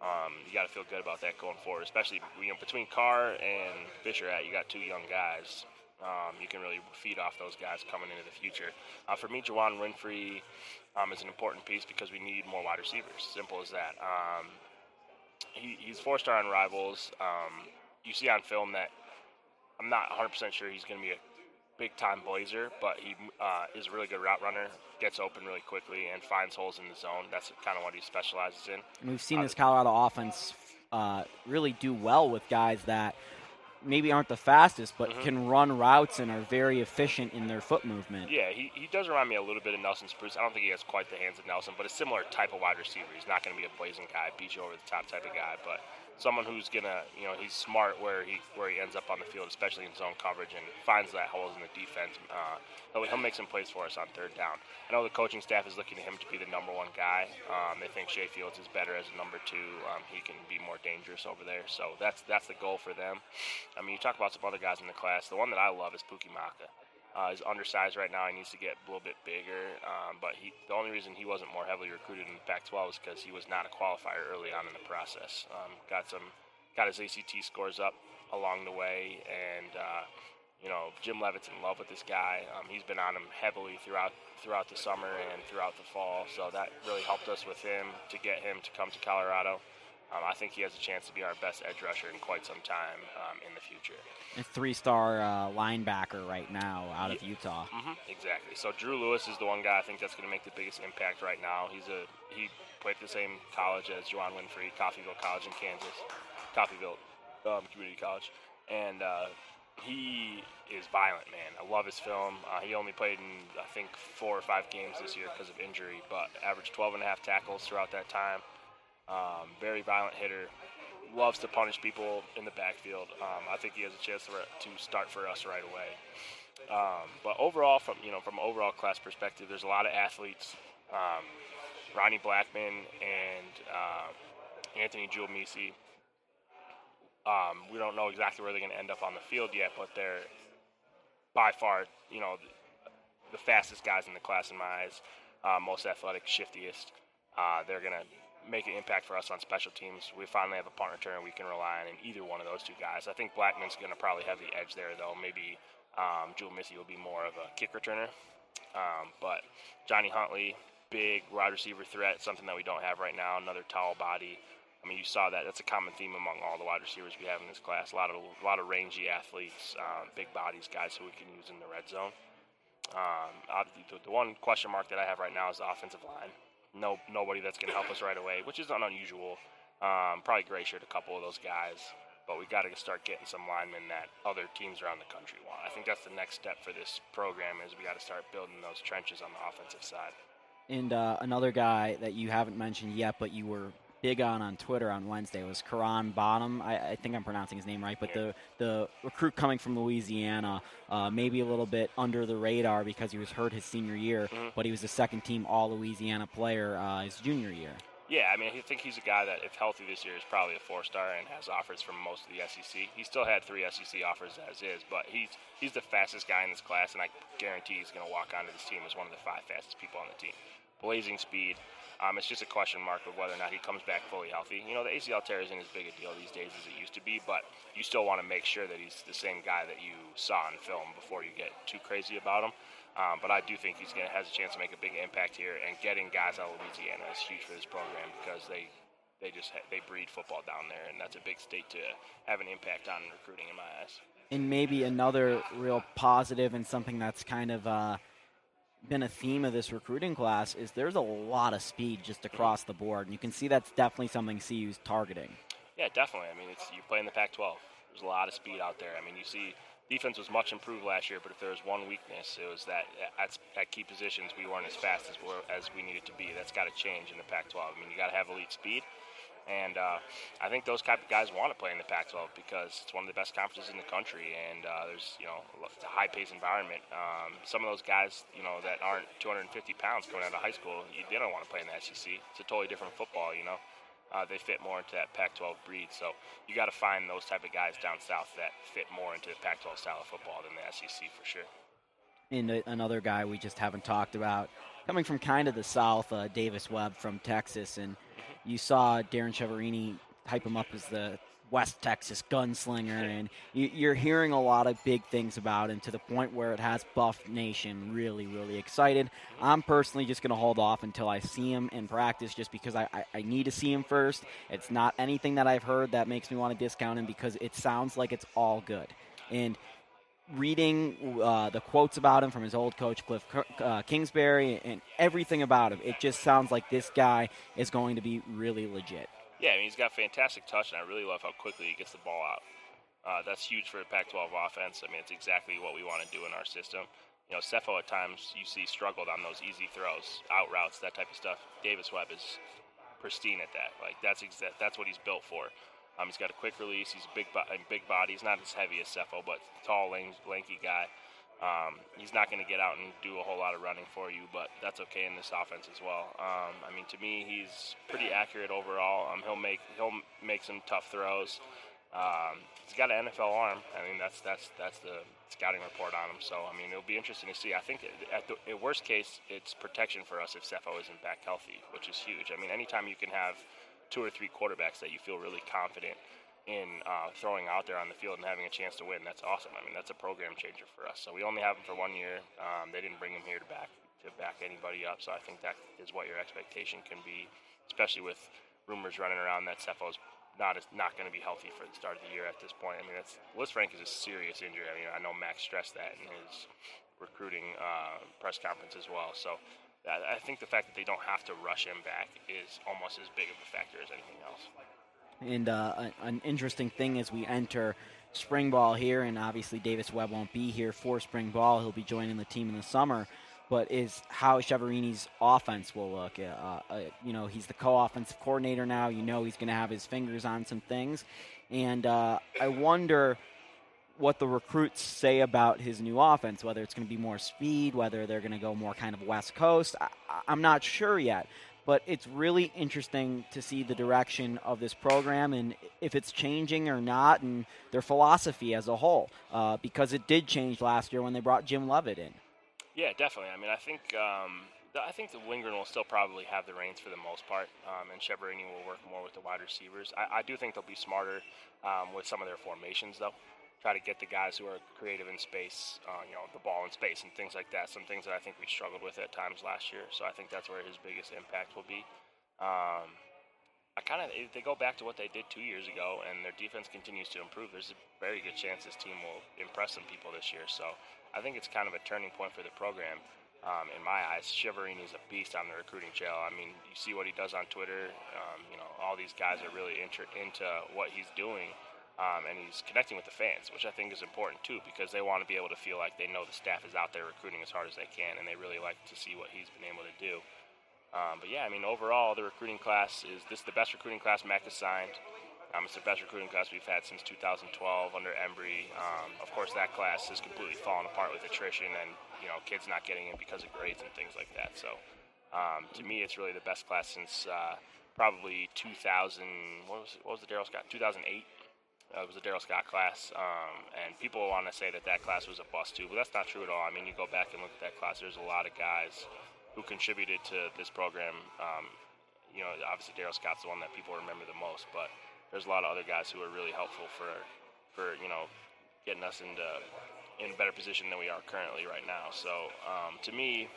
Um, you got to feel good about that going forward, especially you know between Carr and Bisharat, you got two young guys. Um, you can really feed off those guys coming into the future. Uh, for me, Juwann Winfree um, is an important piece because we need more wide receivers. Simple as that. Um, he, he's four star on Rivals. Um, you see on film that I'm not 100% sure he's going to be a big time blazer, but he uh, is a really good route runner, gets open really quickly, and finds holes in the zone. That's kind of what he specializes in. And we've seen uh, this Colorado offense uh, really do well with guys that maybe aren't the fastest, but mm-hmm. can run routes and are very efficient in their foot movement. Yeah, he, he does remind me a little bit of Nelson Spruce. I don't think he has quite the hands of Nelson, but a similar type of wide receiver. He's not going to be a blazing guy, beat you over the top type of guy, but someone who's gonna, you know, he's smart where he where he ends up on the field, especially in zone coverage, and finds that holes in the defense. Uh, he'll, he'll make some plays for us on third down. I know the coaching staff is looking to him to be the number one guy. Um, they think Shay Fields is better as a number two. Um, he can be more dangerous over there. So that's that's the goal for them. I mean, you talk about some other guys in the class. The one that I love is Pookie Maka. Uh, he's undersized right now. He needs to get a little bit bigger. Um, but he, the only reason he wasn't more heavily recruited in the Pac-12 is because he was not a qualifier early on in the process. Um, got some, got his ACT scores up along the way, and uh, you know Jim Leavitt's in love with this guy. Um, he's been on him heavily throughout throughout the summer and throughout the fall. So that really helped us with him to get him to come to Colorado. Um, I think he has a chance to be our best edge rusher in quite some time um, in the future. A three-star uh, linebacker right now out of Yeah. Utah. hmm Exactly. So Drew Lewis is the one guy I think that's going to make the biggest impact right now. He's a he played at the same college as Juwann Winfree, Coffeyville College in Kansas, Coffeyville um, Community College, and uh, he is violent, man. I love his film. Uh, he only played in I think four or five games this year because of injury, but averaged 12 and a half tackles throughout that time. Um, very violent hitter. Loves to punish people in the backfield. Um, I think he has a chance to, to start for us right away. Um, but overall, from you know, from overall class perspective, there's a lot of athletes. Um, Ronnie Blackman and uh, Anthony Julmisse. Um, we don't know exactly where they're going to end up on the field yet, but they're by far, you know, the fastest guys in the class in my eyes, uh, most athletic, shiftiest. Uh, they're going to make an impact for us on special teams. We finally have a punt returner we can rely on in either one of those two guys. I think Blackman's going to probably have the edge there, though. Maybe um, Julmisse will be more of a kick returner. Um, but Johnny Huntley, big wide receiver threat, something that we don't have right now. Another tall body. I mean, you saw that. That's a common theme among all the wide receivers we have in this class. A lot of a lot of rangy athletes, um, big bodies, guys who we can use in the red zone. Um, the, the one question mark that I have right now is the offensive line. No, nobody that's going to help us right away, which is not unusual. Um, probably gray shirt a couple of those guys, but we got to start getting some linemen that other teams around the country want. I think that's the next step for this program is we got to start building those trenches on the offensive side. And uh, another guy that you haven't mentioned yet, but you were big on on Twitter on Wednesday was Karan Bonham. I, I think I'm pronouncing his name right, but the the recruit coming from Louisiana, uh, maybe a little bit under the radar because he was hurt his senior year, Mhm. but he was the second team All Louisiana player uh, his junior year. Yeah, I mean, I think he's a guy that, if healthy this year, is probably a four-star and has offers from most of the SEC. He still had three SEC offers as is, but he's he's the fastest guy in this class, and I guarantee he's going to walk onto this team as one of the five fastest people on the team. Blazing speed. Um, it's just a question mark of whether or not he comes back fully healthy. You know, the ACL tear isn't as big a deal these days as it used to be, but you still want to make sure that he's the same guy that you saw in film before you get too crazy about him. Um, but I do think he's going to has a chance to make a big impact here, and getting guys out of Louisiana is huge for this program because they they just they breed football down there, and that's a big state to have an impact on recruiting in my eyes. And maybe another real positive and something that's kind of uh, been a theme of this recruiting class is there's a lot of speed just across the board, and you can see that's definitely something CU's targeting. Yeah, definitely. I mean, it's you play in the Pac-12. There's a lot of speed out there. I mean, you see defense was much improved last year, but if there was one weakness, it was that at, at key positions we weren't as fast as as we needed to be. That's got to change in the Pac-12. I mean, you got to have elite speed. And uh, I think those type of guys want to play in the Pac-12 because it's one of the best conferences in the country, and uh, there's you know it's a high-paced environment. Um, some of those guys, you know, that aren't 250 pounds coming out of high school, they don't want to play in the SEC. It's a totally different football, you know. Uh, they fit more into that Pac-12 breed, so you got to find those type of guys down south that fit more into the Pac-12 style of football than the SEC for sure. And another guy we just haven't talked about, coming from kind of the south, uh, Davis Webb from Texas, and you saw Darren Chiaverini hype him up as the West Texas gunslinger, and you, you're hearing a lot of big things about him to the point where it has Buff Nation really, really excited. I'm personally just going to hold off until I see him in practice, just because I, I, I need to see him first. It's not anything that I've heard that makes me want to discount him because it sounds like it's all good. And reading uh, the quotes about him from his old coach Cliff uh, Kingsbury and everything about him, it just sounds like this guy is going to be really legit. Yeah, I mean, he's got fantastic touch, and I really love how quickly he gets the ball out. Uh, that's huge for a Pac-12 offense. I mean, it's exactly what we want to do in our system. You know, Sefo at times you see struggled on those easy throws, out routes, that type of stuff. Davis Webb is pristine at that. Like that's exa- that's what he's built for. Um, he's got a quick release. He's a big, bo- big body. He's not as heavy as Sefo, but tall, lanky guy. Um, he's not going to get out and do a whole lot of running for you, but that's okay in this offense as well. Um, I mean, to me, he's pretty accurate overall. Um, he'll make he'll make some tough throws. Um, he's got an NFL arm. I mean, that's that's that's the scouting report on him. So I mean, it'll be interesting to see. I think at the at worst case, it's protection for us if Sefo isn't back healthy, which is huge. I mean, anytime you can have two or three quarterbacks that you feel really confident in uh, throwing out there on the field and having a chance to win. That's awesome. I mean, that's a program changer for us. So we only have him for one year. Um, they didn't bring him here to back to back anybody up. So I think that is what your expectation can be, especially with rumors running around that Sefo's not is not going to be healthy for the start of the year at this point. I mean, that's Lisfranc is a serious injury. I mean, I know Max stressed that in his recruiting uh, press conference as well. So. I think the fact that they don't have to rush him back is almost as big of a factor as anything else. And uh, an interesting thing as we enter spring ball here, and obviously Davis Webb won't be here for spring ball. He'll be joining the team in the summer. But is how Chiaverini's offense will look. Uh, uh, you know, he's the co-offensive coordinator now. You know, he's going to have his fingers on some things, and uh, I wonder what the recruits say about his new offense. Whether it's going to be more speed, whether they're going to go more kind of West Coast. I, I'm not sure yet but it's really interesting to see the direction of this program and if it's changing or not and their philosophy as a whole uh, because it did change last year when they brought Jim Leavitt in. Yeah, definitely. I mean, I think um, I think the Lindgren will still probably have the reins for the most part, um, and Chiaverini will work more with the wide receivers. I, I do think they'll be smarter um, with some of their formations, though try to get the guys who are creative in space, uh, you know, the ball in space and things like that. Some things that I think we struggled with at times last year. So I think that's where his biggest impact will be. Um, I kind of they go back to what they did two years ago, and their defense continues to improve. There's a very good chance this team will impress some people this year. So I think it's kind of a turning point for the program. Um, in my eyes, Chiaverini is a beast on the recruiting trail. I mean, you see what he does on Twitter. Um, you know, all these guys are really inter- into what he's doing um, and he's connecting with the fans, which I think is important too, because they want to be able to feel like they know the staff is out there recruiting as hard as they can, and they really like to see what he's been able to do. Um, but yeah, I mean, overall, the recruiting class is this the best recruiting class Mac has signed. Um, it's the best recruiting class we've had since 2012 under Embree. Um, of course, that class has completely fallen apart with attrition and you know kids not getting in because of grades and things like that. So, um, to me, it's really the best class since uh, probably 2000. What was what was the Darrell Scott? 2008 uh, it was a Darrell Scott class, um, and people want to say that that class was a bust too, but that's not true at all. I mean, you go back and look at that class. There's a lot of guys who contributed to this program. Um, you know, obviously Darrell Scott's the one that people remember the most, but there's a lot of other guys who are really helpful for, for you know, getting us into in a better position than we are currently right now. So um, to me,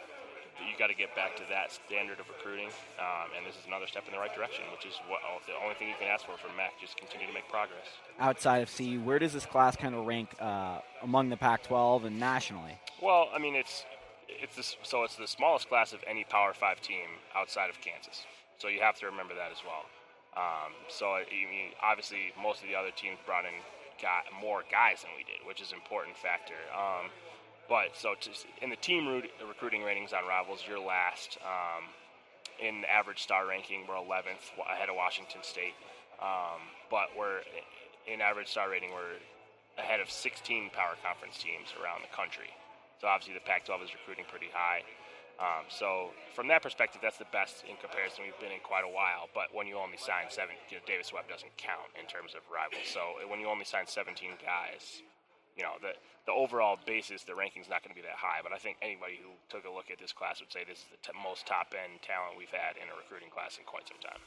you got to get back to that standard of recruiting, um, and this is another step in the right direction, which is what oh, the only thing you can ask for from Mac. Just continue to make progress. Outside of CU, where does this class kind of rank uh, among the Pac-12 and nationally? Well, I mean, it's it's this, so it's the smallest class of any Power Five team outside of Kansas. So you have to remember that as well. Um, so I mean, obviously, most of the other teams brought in got more guys than we did, which is an important factor. Um, but so to, in the team recruiting ratings on Rivals, you're last. Um, in average star ranking, we're 11th ahead of Washington State. Um, but we're in average star rating, we're ahead of 16 power conference teams around the country. So obviously the Pac-12 is recruiting pretty high. Um, so from that perspective, that's the best in comparison we've been in quite a while. But when you only sign seven, you know, Davis Webb doesn't count in terms of rivals. So when you only sign 17 guys, you know, the the overall basis, the ranking's not going to be that high. But I think anybody who took a look at this class would say this is the t- most top end talent we've had in a recruiting class in quite some time.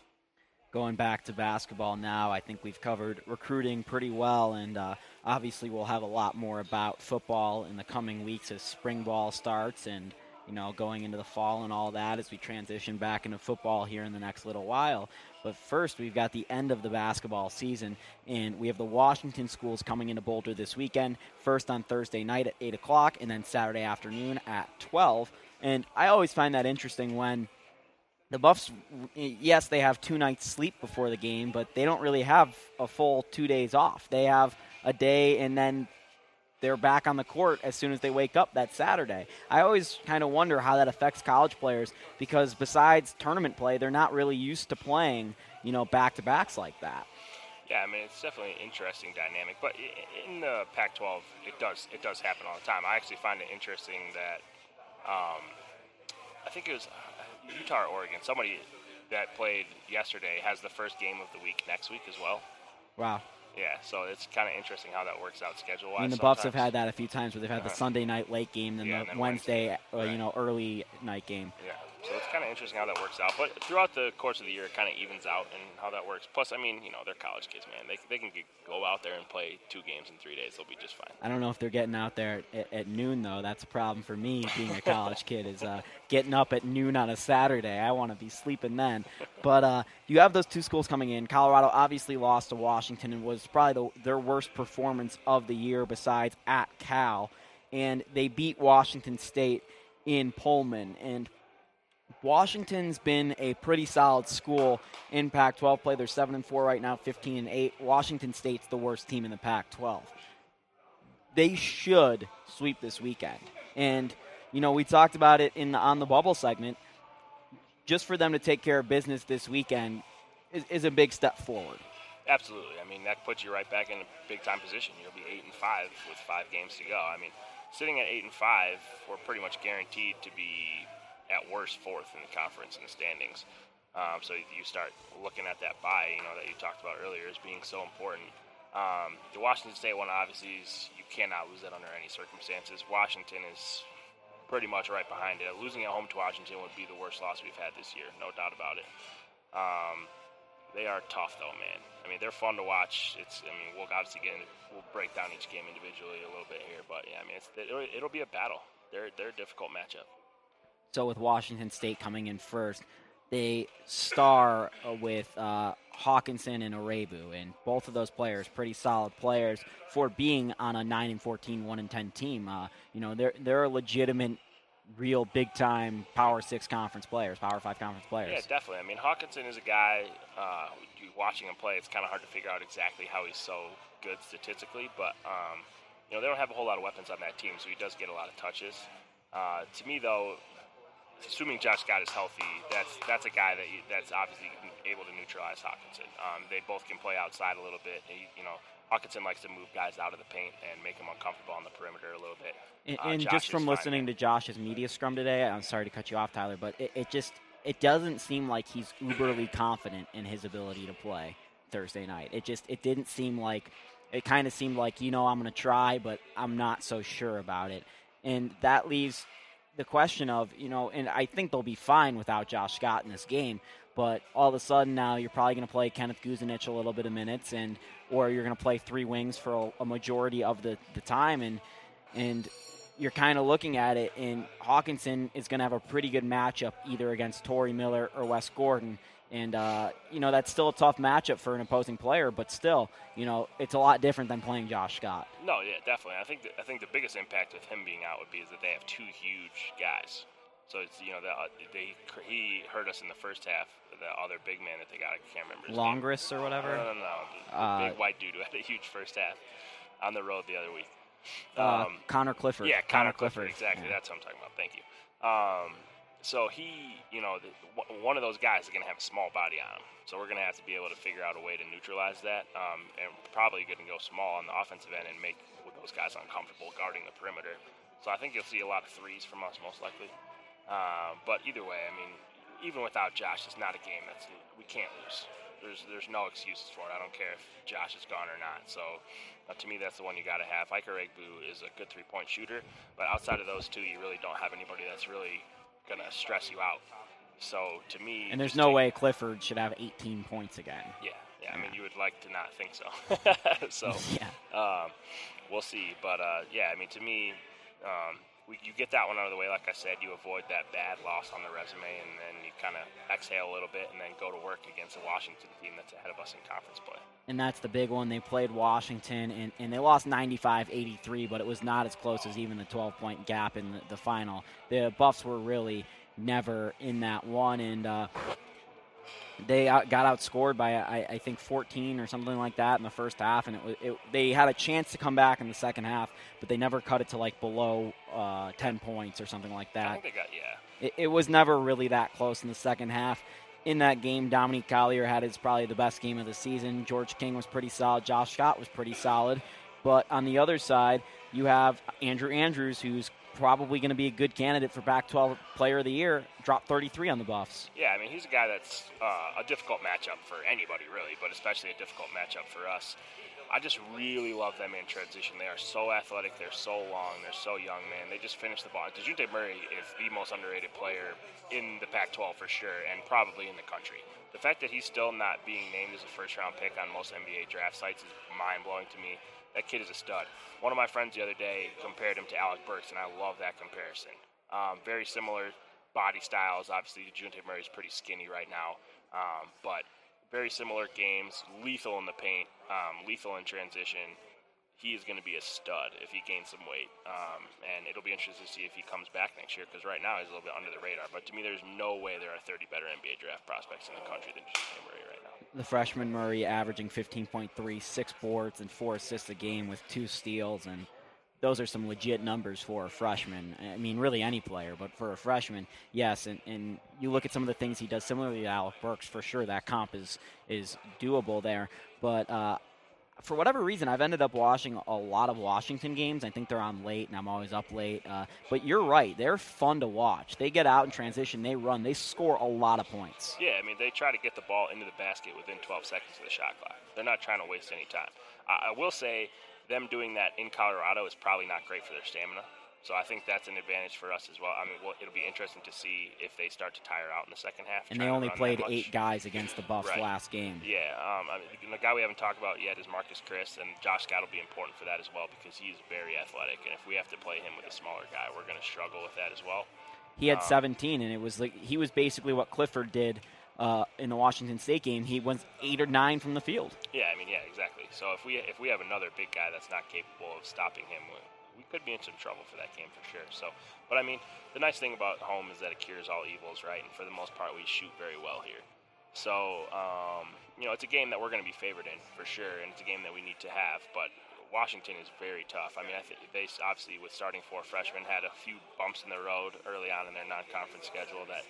Going back to basketball now, I think we've covered recruiting pretty well, and uh, obviously we'll have a lot more about football in the coming weeks as spring ball starts and you know, going into the fall and all that as we transition back into football here in the next little while. But first, we've got the end of the basketball season, and we have the Washington schools coming into Boulder this weekend. First on Thursday night at 8 o'clock, and then Saturday afternoon at 12. And I always find that interesting when the Buffs, yes, they have two nights sleep before the game, but they don't really have a full two days off. They have a day and then they're back on the court as soon as they wake up that Saturday. I always kind of wonder how that affects college players because besides tournament play, they're not really used to playing, you know, back to backs like that. Yeah, I mean it's definitely an interesting dynamic, but in the Pac-12, it does it does happen all the time. I actually find it interesting that um, I think it was uh, Utah or Oregon. Somebody that played yesterday has the first game of the week next week as well. Wow. Yeah, so it's kind of interesting how that works out schedule-wise. I mean, the Buffs have had that a few times where they've had the Uh-huh. Sunday night late game, then Yeah, the then Wednesday, uh, you know, early night game. Yeah, so it's kind of interesting how that works out. But throughout the course of the year, it kind of evens out and how that works. Plus, I mean, you know, they're college kids, man. They, they can get, go out there and play two games in three days. They'll be just fine. I don't know if they're getting out there at, at noon though. That's a problem for me being a college kid is uh, getting up at noon on a Saturday. I want to be sleeping then. But uh, you have those two schools coming in. Colorado obviously lost to Washington and was probably the, their worst performance of the year besides at Cal, and they beat Washington State in Pullman and. Washington's been a pretty solid school in Pac-12 play. They're seven and four right now, 15 and eight. Washington State's the worst team in the Pac-12 they should sweep this weekend. And you know, we talked about it in the on the bubble segment. Just for them to take care of business this weekend is, is a big step forward. Absolutely. I mean, that puts you right back in a big time position. You'll be eight and five with five games to go. I mean, sitting at eight and five, we're pretty much guaranteed to be at worst fourth in the conference in the standings. Um, so you start looking at that buy, you know, that you talked about earlier as being so important. Um, the Washington State one, obviously, is you cannot lose that under any circumstances. Washington is pretty much right behind it. Losing at home to Washington would be the worst loss we've had this year, no doubt about it. Um, they are tough, though, man. I mean, they're fun to watch. It's, I mean, we'll obviously get into, we'll break down each game individually a little bit here, but yeah, I mean, it'll, it'll be a battle. They're they're a difficult matchup. So with Washington State coming in first, they star uh, with uh, Hawkinson and Iroegbu, and both of those players pretty solid players for being on a nine and 14, 1 and 10 team. Uh, you know, they're they're a legitimate, real big time Power Six conference players, Power Five conference players. Yeah, definitely. I mean, Hawkinson is a guy. Uh, watching him play, it's kind of hard to figure out exactly how he's so good statistically, but um, you know they don't have a whole lot of weapons on that team, so he does get a lot of touches. Uh, to me, though, assuming Josh Scott is healthy, that's that's a guy that you, that's obviously able to neutralize Hawkinson. Um, they both can play outside a little bit. He, you know, Hawkinson likes to move guys out of the paint and make them uncomfortable on the perimeter a little bit. And, Uh, and just from listening to Josh's media scrum today, I'm sorry to cut you off, Tyler, but it, it just it doesn't seem like he's uberly confident in his ability to play Thursday night. It just it didn't seem like it kind of seemed like you know I'm going to try, but I'm not so sure about it, and that leaves the question of you know, and I think they'll be fine without Josh Scott in this game. But all of a sudden now you're probably going to play Kenneth Guzenich a little bit of minutes, and or you're going to play three wings for a, a majority of the, the time, and and you're kind of looking at it, and Hawkinson is going to have a pretty good matchup either against Tory Miller or Wes Gordon. And, uh, you know, that's still a tough matchup for an opposing player, but still, you know, it's a lot different than playing Josh Scott. No, yeah, definitely. I think that, I think the biggest impact with him being out would be is that they have two huge guys. So it's you know the, uh, they he hurt us in the first half. The other big man that they got, I can't remember. His name. Longris or whatever? No, no, no. The, the Uh, big white dude who had a huge first half on the road the other week. Uh, Connor Clifford. Yeah, Connor Connor Clifford. Clifford, Exactly. yeah. That's what I'm talking about. Thank you. Um, so he, you know, the, one of those guys is going to have a small body on him. So we're going to have to be able to figure out a way to neutralize that, um, and probably going to go small on the offensive end and make those guys uncomfortable guarding the perimeter. So I think you'll see a lot of threes from us most likely. Uh, but either way, I mean, even without Josh, it's not a game that's we can't lose. There's there's no excuses for it. I don't care if Josh is gone or not. So uh, to me, that's the one you got to have. Ike Iroegbu is a good three-point shooter, but outside of those two, you really don't have anybody that's really gonna stress you out. So to me, And there's no way Clifford should have 18 points again. Yeah, yeah. I mean, you would like to not think so. so Yeah. um, we'll see. But uh, yeah, I mean, to me, um, we, you get that one out of the way. Like I said, you avoid that bad loss on the resume, and then you kind of exhale a little bit, and then go to work against the Washington team that's ahead of us in conference play. And that's the big one. They played Washington, and, and they lost 95 83, but it was not as close as even the 12 point gap in the, the final. The Buffs were really never in that one, and uh, they out, got outscored by, I, I think, 14 or something like that in the first half. And it, was- it, they had a chance to come back in the second half, but they never cut it to like below uh, 10 points or something like I that think they got yeah. it, it was never really that close in the second half. in that game, Dominique Collier had his probably the best game of the season. George King was pretty solid. Josh Scott was pretty solid. But on the other side, you have Andrew Andrews, who's probably going to be a good candidate for Pac-12 Player of the Year. Dropped 33 on the Buffs. Yeah, I mean he's a guy that's uh, a difficult matchup for anybody really, but especially a difficult matchup for us. I just really love them in transition. They are so athletic. They're so long. They're so young, man. They just finished the ball. Dejounte Murray is the most underrated player in the Pac-12 for sure, and probably in the country. The fact that he's still not being named as a first-round pick on most NBA draft sites is mind-blowing to me. That kid is a stud. One of my friends the other day compared him to Alec Burks, and I love that comparison. Um, very similar body styles. Obviously, Dejounte Murray is pretty skinny right now, um, but very similar games, lethal in the paint, um, lethal in transition. He is going to be a stud if he gains some weight, um, and it'll be interesting to see if he comes back next year. Because right now he's a little bit under the radar. But to me, there's no way there are 30 better NBA draft prospects in the country than Dejounte Murray right. The freshman Murray averaging 15.3, six boards and four assists a game with two steals, and those are some legit numbers for a freshman. I mean, really any player, but for a freshman, yes. And, and you look at some of the things he does similarly to Alec Burks, for sure that comp is is doable there. But uh, for whatever reason, I've ended up watching a lot of Washington games. I think they're on late, and I'm always up late. Uh, but you're right; they're fun to watch. They get out in transition, they run, they score a lot of points. Yeah, I mean, they try to get the ball into the basket within 12 seconds of the shot clock. They're not trying to waste any time. I, I will say, them doing that in Colorado is probably not great for their stamina. So I think that's an advantage for us as well. I mean, well, it'll be interesting to see if they start to tire out in the second half. And they only played eight guys against the Buffs right. last game. Yeah, um, I mean, the guy we haven't talked about yet is Marquese Chriss, and Josh Scott will be important for that as well because he's very athletic. And if we have to play him with a smaller guy, we're going to struggle with that as well. He had um, 17, and it was like he was basically what Clifford did uh, in the Washington State game. He went eight or nine from the field. Yeah, I mean, yeah, exactly. So if we if we have another big guy that's not capable of stopping him, could be in some trouble for that game for sure. So, but I mean, the nice thing about home is that it cures all evils, right? And for the most part, we shoot very well here. So, um, you know, it's a game that we're going to be favored in for sure, and it's a game that we need to have. But Washington is very tough. I mean, I think they obviously with starting four freshmen had a few bumps in the road early on in their non-conference schedule that.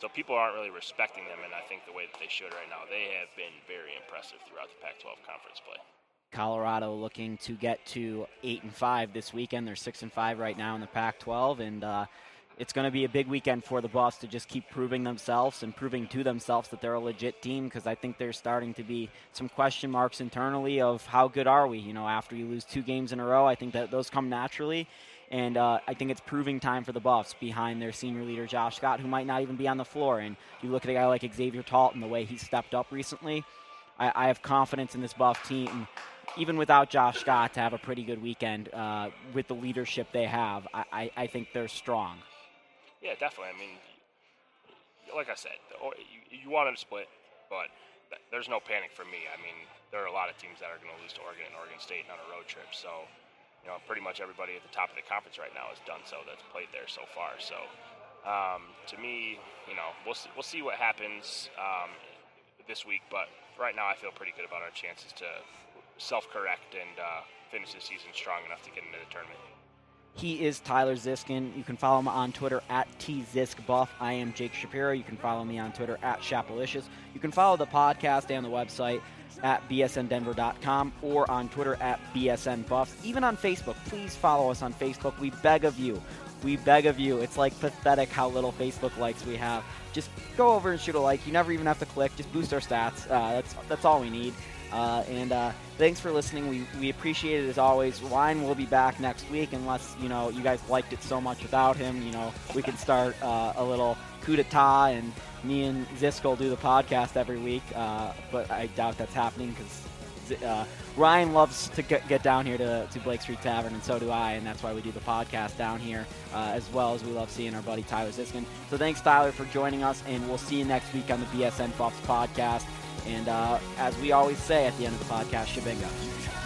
So people aren't really respecting them, and I think the way that they should right now, they have been very impressive throughout the Pac-12 conference play. Colorado looking to get to eight and five this weekend. They're six and five right now in the Pac-12, and uh, it's going to be a big weekend for the Buffs to just keep proving themselves and proving to themselves that they're a legit team. Because I think there's starting to be some question marks internally of how good are we. You know, after you lose two games in a row, I think that those come naturally. And uh, I think it's proving time for the Buffs behind their senior leader, Josh Scott, who might not even be on the floor. And you look at a guy like Xavier Talton, the way he stepped up recently. I, I have confidence in this Buff team even without Josh Scott, to have a pretty good weekend uh, with the leadership they have, I, I, I, think they're strong. Yeah, definitely. I mean, like I said, you, you wanted to split, but there's no panic for me. I mean, there are a lot of teams that are going to lose to Oregon and Oregon State on a road trip. So, you know, pretty much everybody at the top of the conference right now has done so that's played there so far. So, um, to me, you know, we'll see, we'll see what happens um, this week. But right now, I feel pretty good about our chances to self-correct and uh, finish the season strong enough to get into the tournament. He is Tyler Ziskin. You can follow him on Twitter at tziscbuff. I am Jake Shapiro. You can follow me on Twitter at Shapalicious. You can follow the podcast and the website at bsndenver.com or on Twitter at bsnbuffs. Even on Facebook, please follow us on Facebook. We beg of you. We beg of you. It's like pathetic how little Facebook likes we have. Just go over and shoot a like. You never even have to click. Just boost our stats. Uh, that's that's all we need. Uh, and uh, thanks for listening. We, we appreciate it as always. Ryan will be back next week unless you know you guys liked it so much without him. You know we can start uh, a little coup d'etat and me and Zisk will do the podcast every week. Uh, but I doubt that's happening because uh, Ryan loves to get, get down here to, to Blake Street Tavern, and so do I, and that's why we do the podcast down here, uh, as well as we love seeing our buddy Tyler Ziskin. So thanks, Tyler, for joining us, and we'll see you next week on the BSN Buffs podcast. And uh, as we always say at the end of the podcast, Shabingo.